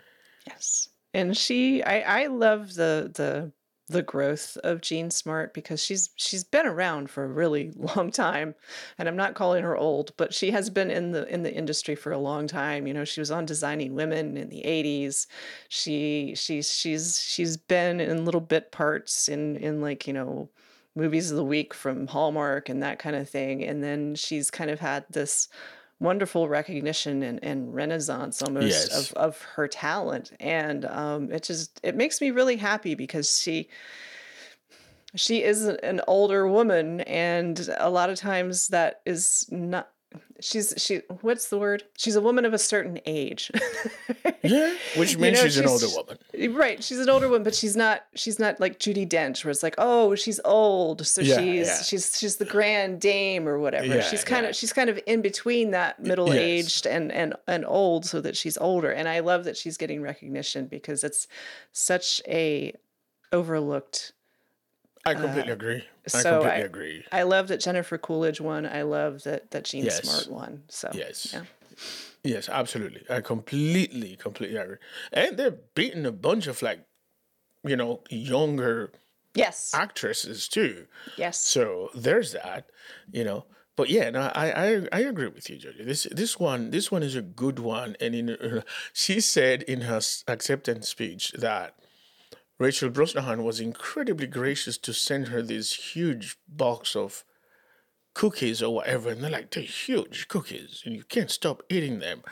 yes. And she, I, I love the the the growth of Jean Smart because she's she's been around for a really long time, and I'm not calling her old, but she has been in the in the industry for a long time. You know, she was on Designing Women in the '80s. She she's she's she's been in little bit parts in in like you know movies of the week from Hallmark and that kind of thing. And then she's kind of had this wonderful recognition and, and renaissance almost Yes. of, of her talent. And um, it just it makes me really happy because she she is an older woman and a lot of times that is not she's she what's the word she's a woman of a certain age Yeah, which You means know, she's an older woman. Right. She's an older woman, but she's not she's not like Judi Dench where it's like, oh, she's old. So Yeah, she's yeah. she's she's the grand dame or whatever. Yeah, she's kind of she's kind of in between that middle aged and and and old so that she's older. And I love that she's getting recognition because it's such a overlooked I completely agree. I so completely I- agree. I love that Jennifer Coolidge won. I love that that Jean Yes. Smart won. So Yes. yeah. Yes, absolutely. I completely, completely agree. And they're beating a bunch of like, you know, younger Yes. actresses too. yes. So there's that, you know. But yeah, no, I I, I agree with you, Jojo. This this one this one is a good one. And in uh, she said in her acceptance speech that Rachel Brosnahan was incredibly gracious to send her this huge box of cookies or whatever, and they're like they're huge cookies, and you can't stop eating them.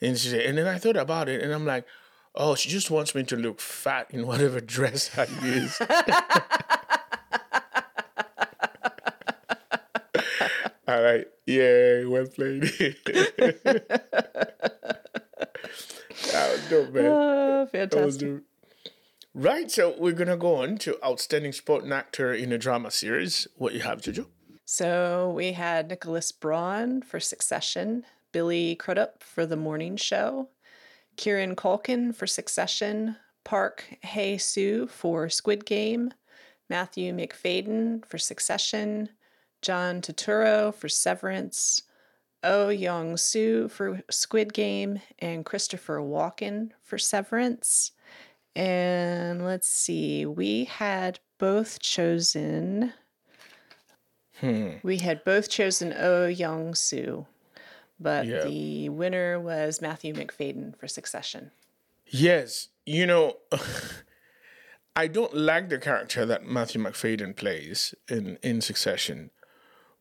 And she said, and then I thought about it, and I'm like, oh, she just wants me to look fat in whatever dress I use. All right, yeah, well played. that was dope, man. Oh, That was fantastic. Right, so we're gonna go on to outstanding supporting actor in a drama series. What you have, Jojo? So we had Nicholas Braun for Succession, Billy Crudup for The Morning Show, Kieran Culkin for Succession, Park Hae Soo for Squid Game, Matthew Macfadyen for Succession, John Turturro for Severance, Oh Young Soo for Squid Game, and Christopher Walken for Severance. And let's see, we had both chosen. We had both chosen Oh Young Soo, but Yeah. the winner was Matthew Macfadyen for Succession. Yes, you know, I don't like the character that Matthew Macfadyen plays in in Succession,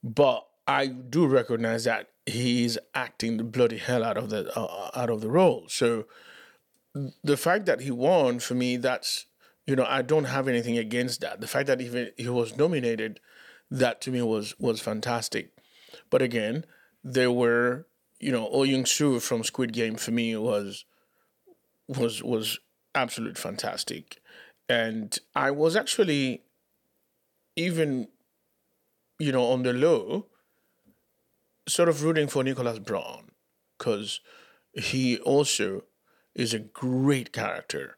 but I do recognize that he's acting the bloody hell out of the uh, out of the role. So the fact that he won for me, that's you know, I don't have anything against that. The fact that even he was nominated, that to me was was fantastic. But again, there were you know, Oh Young Soo from Squid Game for me was was was absolute fantastic, and I was actually even you know on the low sort of rooting for Nicholas Braun because he also is a great character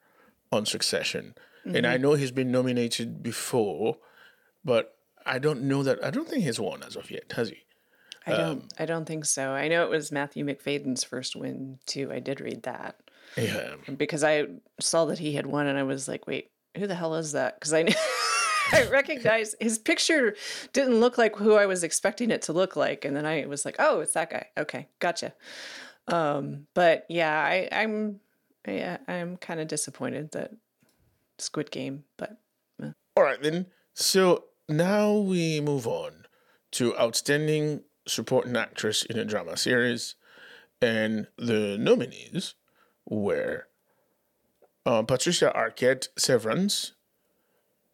on Succession, and I mm-hmm. know he's been nominated before, but I don't know that I don't think he's won as of yet, has he? I don't um, I don't think so. I know it was Matthew Macfadyen's first win too. I did read that. Yeah. because I saw that he had won, and I was like, "Wait, who the hell is that?" Because I I recognized his picture didn't look like who I was expecting it to look like, and then I was like, "Oh, it's that guy." Okay, gotcha. Um, but yeah, I, I'm yeah, I'm kind of disappointed that Squid Game, but All right, then. So now we move on to Outstanding Supporting Actress in a Drama Series. And the nominees were uh, Patricia Arquette, Severance,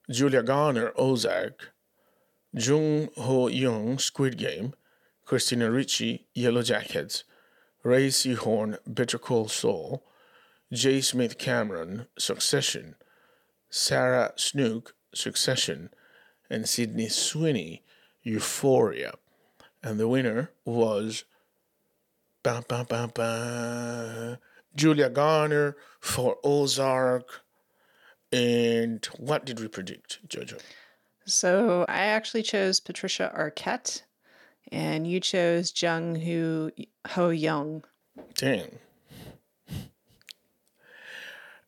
Julia Garner, Ozark, Jung Ho Young, Squid Game, Christina Ricci, Yellowjackets, Rhea Seehorn, Better Call Saul, J. Smith Cameron, Succession, Sarah Snook, Succession, and Sydney Sweeney, Euphoria. And the winner was ba, ba, ba, ba, Julia Garner for Ozark. And what did we predict, Jojo? so I actually chose Patricia Arquette, and you chose Jung Hu Ho Young. Dang.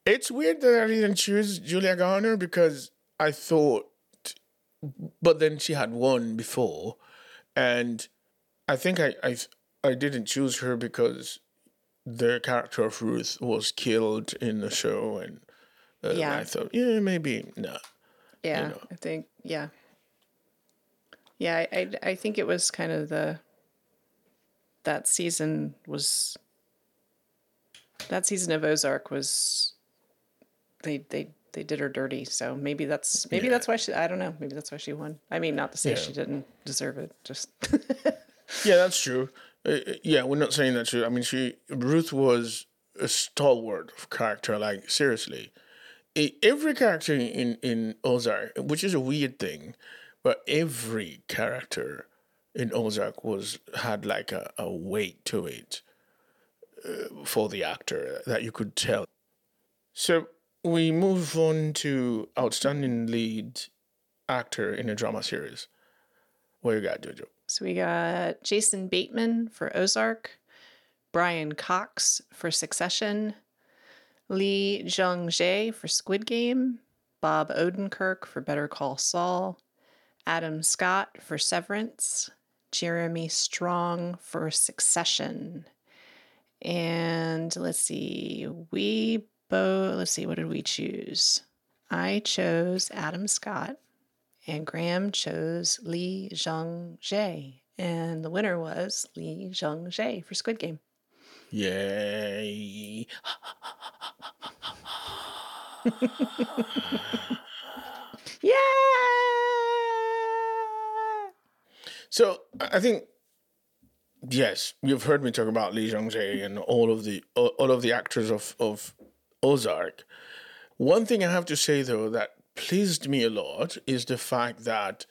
It's weird that I didn't choose Julia Garner because I thought, but then she had won before, and I think I I, I didn't choose her because the character of Ruth was killed in the show, and uh, Yeah. I thought, yeah, maybe no. Yeah, know. I think yeah, yeah. I, I I think it was kind of the that season was that season of Ozark was they they they did her dirty. So maybe that's maybe that's why she. I don't know. Maybe that's why she won. I mean, not to say Yeah. she didn't deserve it. Just Yeah, that's true. Uh, uh, yeah, we're not saying that's true. I mean, she Ruth was a stalwart of character. Like seriously, every character in in Ozark, which is a weird thing, but every character in Ozark was had like a, a weight to it uh, for the actor that you could tell. So we move on to outstanding lead actor in a drama series. What you got, Jojo? so we got Jason Bateman for Ozark, Brian Cox for Succession, Lee Jung Jae for Squid Game, Bob Odenkirk for Better Call Saul, Adam Scott for Severance, Jeremy Strong for Succession. And let's see, we both, let's see, what did we choose? I chose Adam Scott, and Graham chose Lee Jung Jae. And the winner was Lee Jung Jae for Squid Game. Yay. Yeah! So I think yes, you've heard me talk about Lee Jung Jae and all of the all of the actors of of Ozark. One thing I have to say though that pleased me a lot is the fact that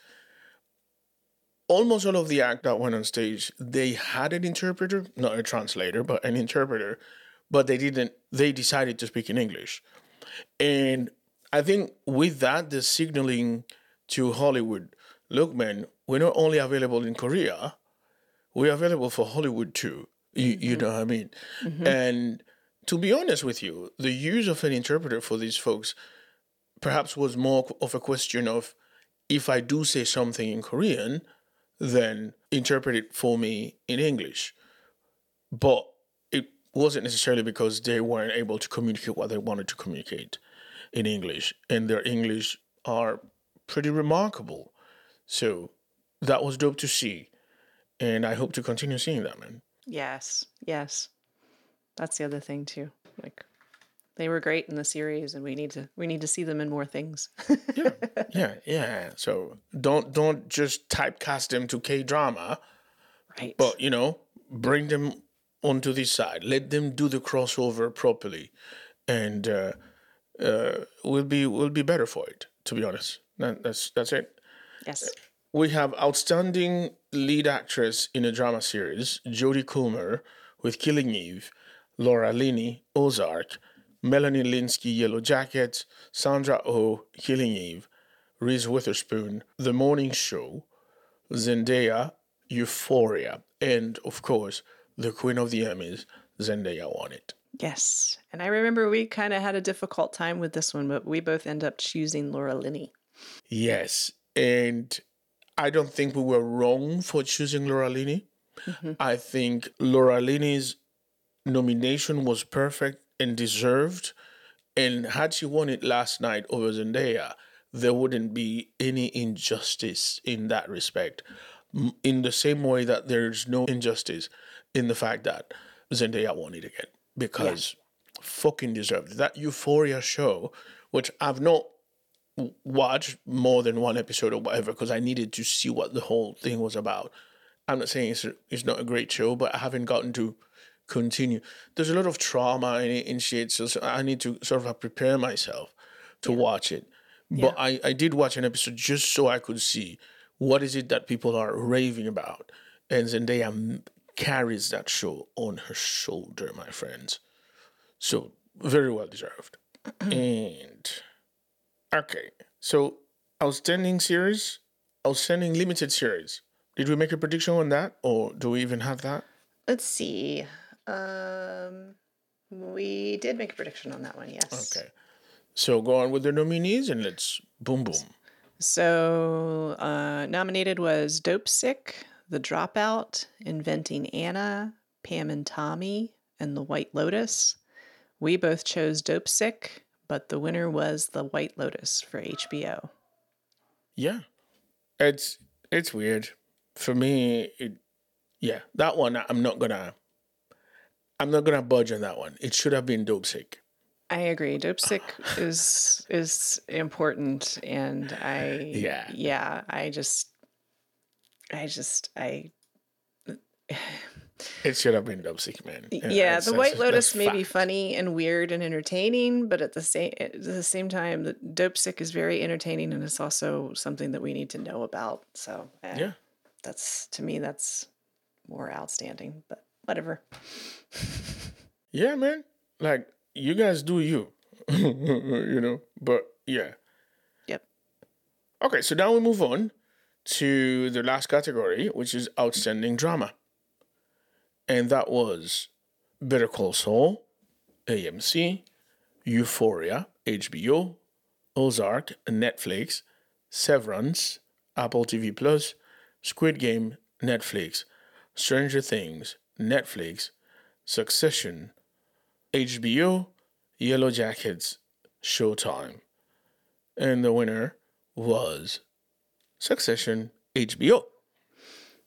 almost all of the act that went on stage they had an interpreter, not a translator, but an interpreter, but they didn't. They decided to speak in English, and I think with that, the signaling to Hollywood, look, man, we're not only available in Korea, we're available for Hollywood too. You, you mm-hmm. know what I mean? Mm-hmm. And to be honest with you, the use of an interpreter for these folks perhaps was more of a question of if I do say something in Korean, then interpret it for me in English. but it wasn't necessarily because they weren't able to communicate what they wanted to communicate in English, and their English are pretty remarkable. So that was dope to see, and I hope to continue seeing that, man. Yes, yes. That's the other thing too. Like they were great in the series and we need to we need to see them in more things. yeah, yeah, yeah. So don't don't just typecast them to K drama, right. but you know, bring them onto this side. Let them do the crossover properly, and uh, uh, we'll be we'll be better for it. To be honest, that, that's that's it. Yes. We have outstanding lead actress in a drama series, Jodie Comer with Killing Eve, Laura Linney, Ozark, Melanie Lynskey, Yellow Jackets, Sandra Oh, Killing Eve, Reese Witherspoon, The Morning Show, Zendaya, Euphoria, and of course, the Queen of the Emmys, Zendaya won it. Yes. And I remember we kind of had a difficult time with this one, but we both end up choosing Laura Linney. Yes, and I don't think we were wrong for choosing Laura Linney. Mm-hmm. I think Laura Linney's nomination was perfect and deserved. And had she won it last night over Zendaya, there wouldn't be any injustice in that respect. In the same way that there's no injustice in the fact that Zendaya won it again because fucking deserved it. That Euphoria show, which I've not w- watched more than one episode or whatever because I needed to see what the whole thing was about. I'm not saying it's, it's not a great show, but I haven't gotten to continue. There's a lot of trauma in it and shit, so, so I need to sort of prepare myself to watch it. But I, I did watch an episode just so I could see what is it that people are raving about. And Zendaya carries that show on her shoulder, my friends. So very well deserved. and okay, so outstanding series, outstanding limited series. Did we make a prediction on that, or do we even have that? Let's see. Um, we did make a prediction on that one, yes. Okay. So go on with the nominees and let's boom boom. So uh, nominated was Dopesick, The Dropout, Inventing Anna, Pam and Tommy, and The White Lotus. We both chose Dopesick, but the winner was The White Lotus for HBO. Yeah. It's it's weird. For me, it yeah, that one I'm not gonna I'm not gonna budge on that one. It should have been dope sick. I agree. Dopesick is is important, and I Yeah. yeah. I just I just I It should have been dope sick, man. yeah. the White Lotus may be funny and weird and entertaining, but at the same at the same time, the Dopesick is very entertaining, and it's also something that we need to know about. So eh, Yeah. that's to me that's more outstanding. But whatever. Yeah, man. Like you guys do you. you know. But yeah. Yep. Okay, so now we move on to the last category, which is outstanding drama. And that was Better Call Saul, AMC, Euphoria, HBO, Ozark, Netflix, Severance, Apple TV Plus, Squid Game, Netflix, Stranger Things, Netflix, Succession, HBO, Yellowjackets, Showtime. And the winner was Succession, HBO.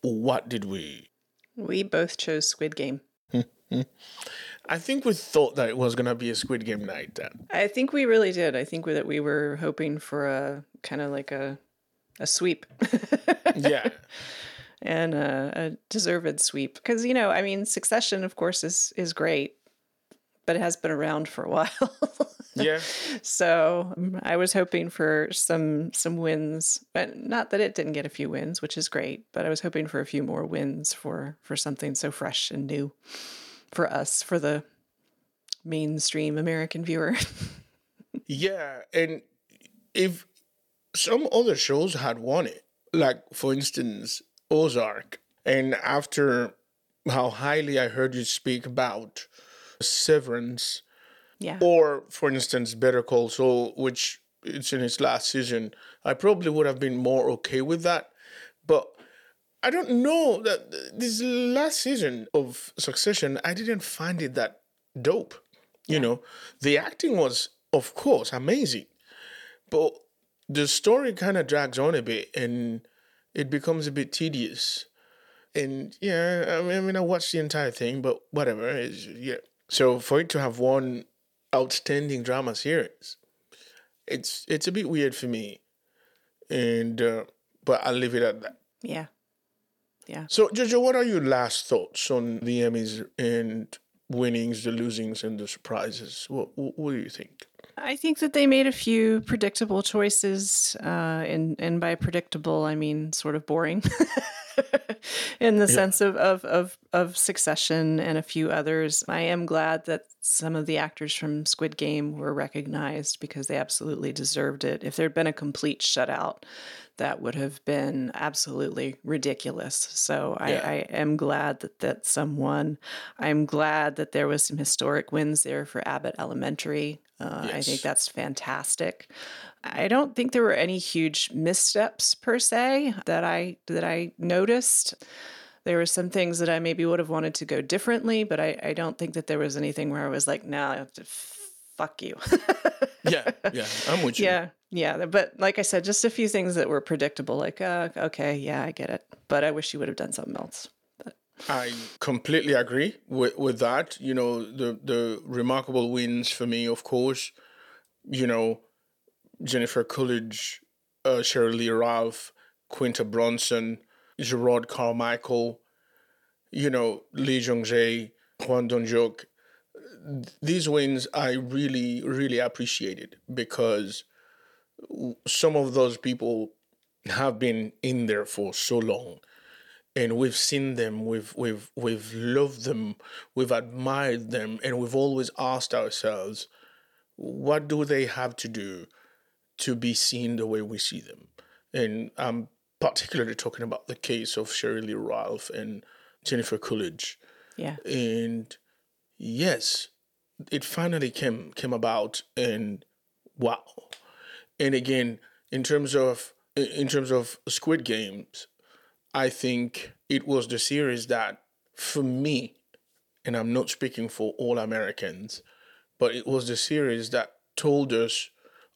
What did we? We both chose Squid Game. I think we thought that it was gonna be a Squid Game night. Then. I think we really did. I think that we were hoping for a kind of like a a sweep. Yeah, and a, a deserved sweep because you know i mean succession of course is is great but it has been around for a while yeah, so um, i was hoping for some some wins but not that it didn't get a few wins which is great but i was hoping for a few more wins for for something so fresh and new for us for the mainstream american viewer yeah. And if some other shows had won it, like for instance Ozark, and after how highly I heard you speak about Severance, yeah or for instance Better Call Saul, which it's in its last season, I probably would have been more okay with that. But I don't know that this last season of Succession, I didn't find it that dope. You know, the acting was, of course, amazing, but the story kind of drags on a bit and it becomes a bit tedious. And yeah, I mean, I mean, I watched the entire thing, but whatever. It's, yeah. So for it to have one outstanding drama series, it's it's a bit weird for me. And uh, but I'll leave it at that. Yeah. Yeah. So Jojo, what are your last thoughts on the Emmys and winnings, the losings, and the surprises? What what, what do you think? I think that they made a few predictable choices, uh, and and by predictable I mean sort of boring, in the sense of, of of of Succession and a few others. I am glad that some of the actors from Squid Game were recognized because they absolutely deserved it. If there had been a complete shutout, that would have been absolutely ridiculous. So I, Yeah. I am glad that that someone. I'm glad that there was some historic wins there for Abbott Elementary. Uh, I think that's fantastic. I don't think there were any huge missteps per se that I that I noticed. There were some things that I maybe would have wanted to go differently, but I, I don't think that there was anything where I was like, no, I have to fuck you. Yeah, yeah, I'm with you. yeah, yeah. But like I said, just a few things that were predictable. Like, uh, okay, yeah, I get it. But I wish you would have done something else. I completely agree with, with that. You know, the the remarkable wins for me, of course, you know, Jennifer Coolidge, uh, Lee Ralph, Quinta Brunson, Jerrod Carmichael, you know, Lee Jong Jae, Hwang Dong Hyuk. These wins I really, really appreciated because some of those people have been in there for so long and we've seen them we've we've we've loved them we've admired them and we've always asked ourselves what do they have to do to be seen the way we see them? And i'm particularly talking about the case of Sheryl Lee Ralph and Jennifer Coolidge. Yeah. and yes it finally came came about and wow. And again in terms of in terms of squid games i think it was the series that for me and i'm not speaking for all americans but it was the series that told us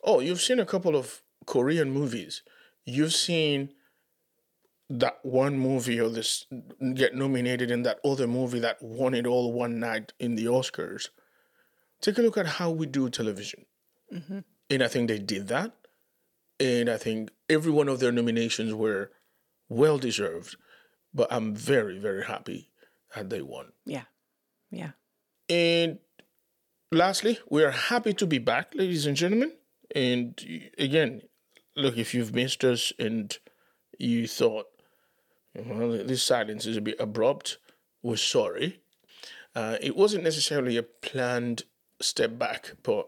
oh you've seen a couple of korean movies you've seen that one movie or this get nominated in that other movie that won it all one night in the Oscars. Take a look at how we do television. Mm-hmm. And I think they did that. And I think every one of their nominations were well deserved. But I'm very, very happy that they won. Yeah. Yeah. And lastly, we are happy to be back, ladies and gentlemen. And again, look, if you've missed us and you thought, well, this silence is a bit abrupt, we're sorry. Uh, it wasn't necessarily a planned step back, but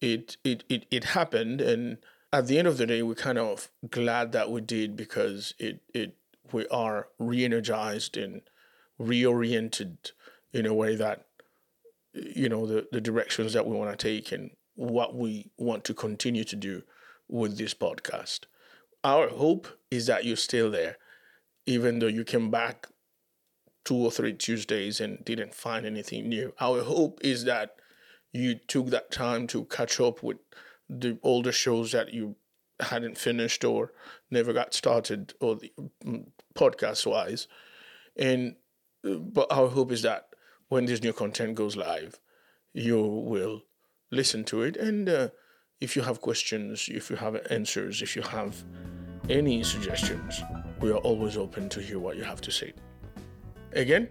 it, it, it, it happened. And at the end of the day, we're kind of glad that we did because it, it we are re energized and reoriented in a way that you know the, the directions that we want to take and what we want to continue to do with this podcast. Our hope is that you're still there even though you came back two or three tuesdays and didn't find anything new. Our hope is that you took that time to catch up with the older shows that you hadn't finished or never got started or the podcast wise and uh, but our hope is that when this new content goes live, you will listen to it. And uh, if you have questions, if you have answers, if you have any suggestions, we are always open to hear what you have to say. Again,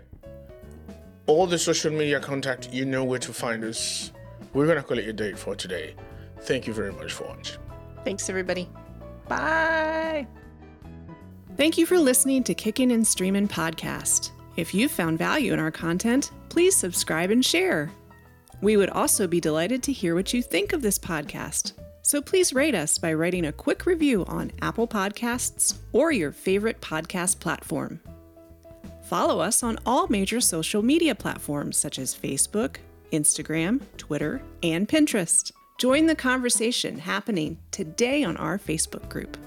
all the social media contact, you know where to find us. We're going to call it a day for today. Thank you very much for watching. Thanks, everybody. Bye. Thank you for listening to Kicking and Streaming Podcast. If you found value in our content, please subscribe and share. We would also be delighted to hear what you think of this podcast. So please rate us by writing a quick review on Apple Podcasts or your favorite podcast platform. Follow us on all major social media platforms such as Facebook, Instagram, Twitter, and Pinterest. Join the conversation happening today on our Facebook group.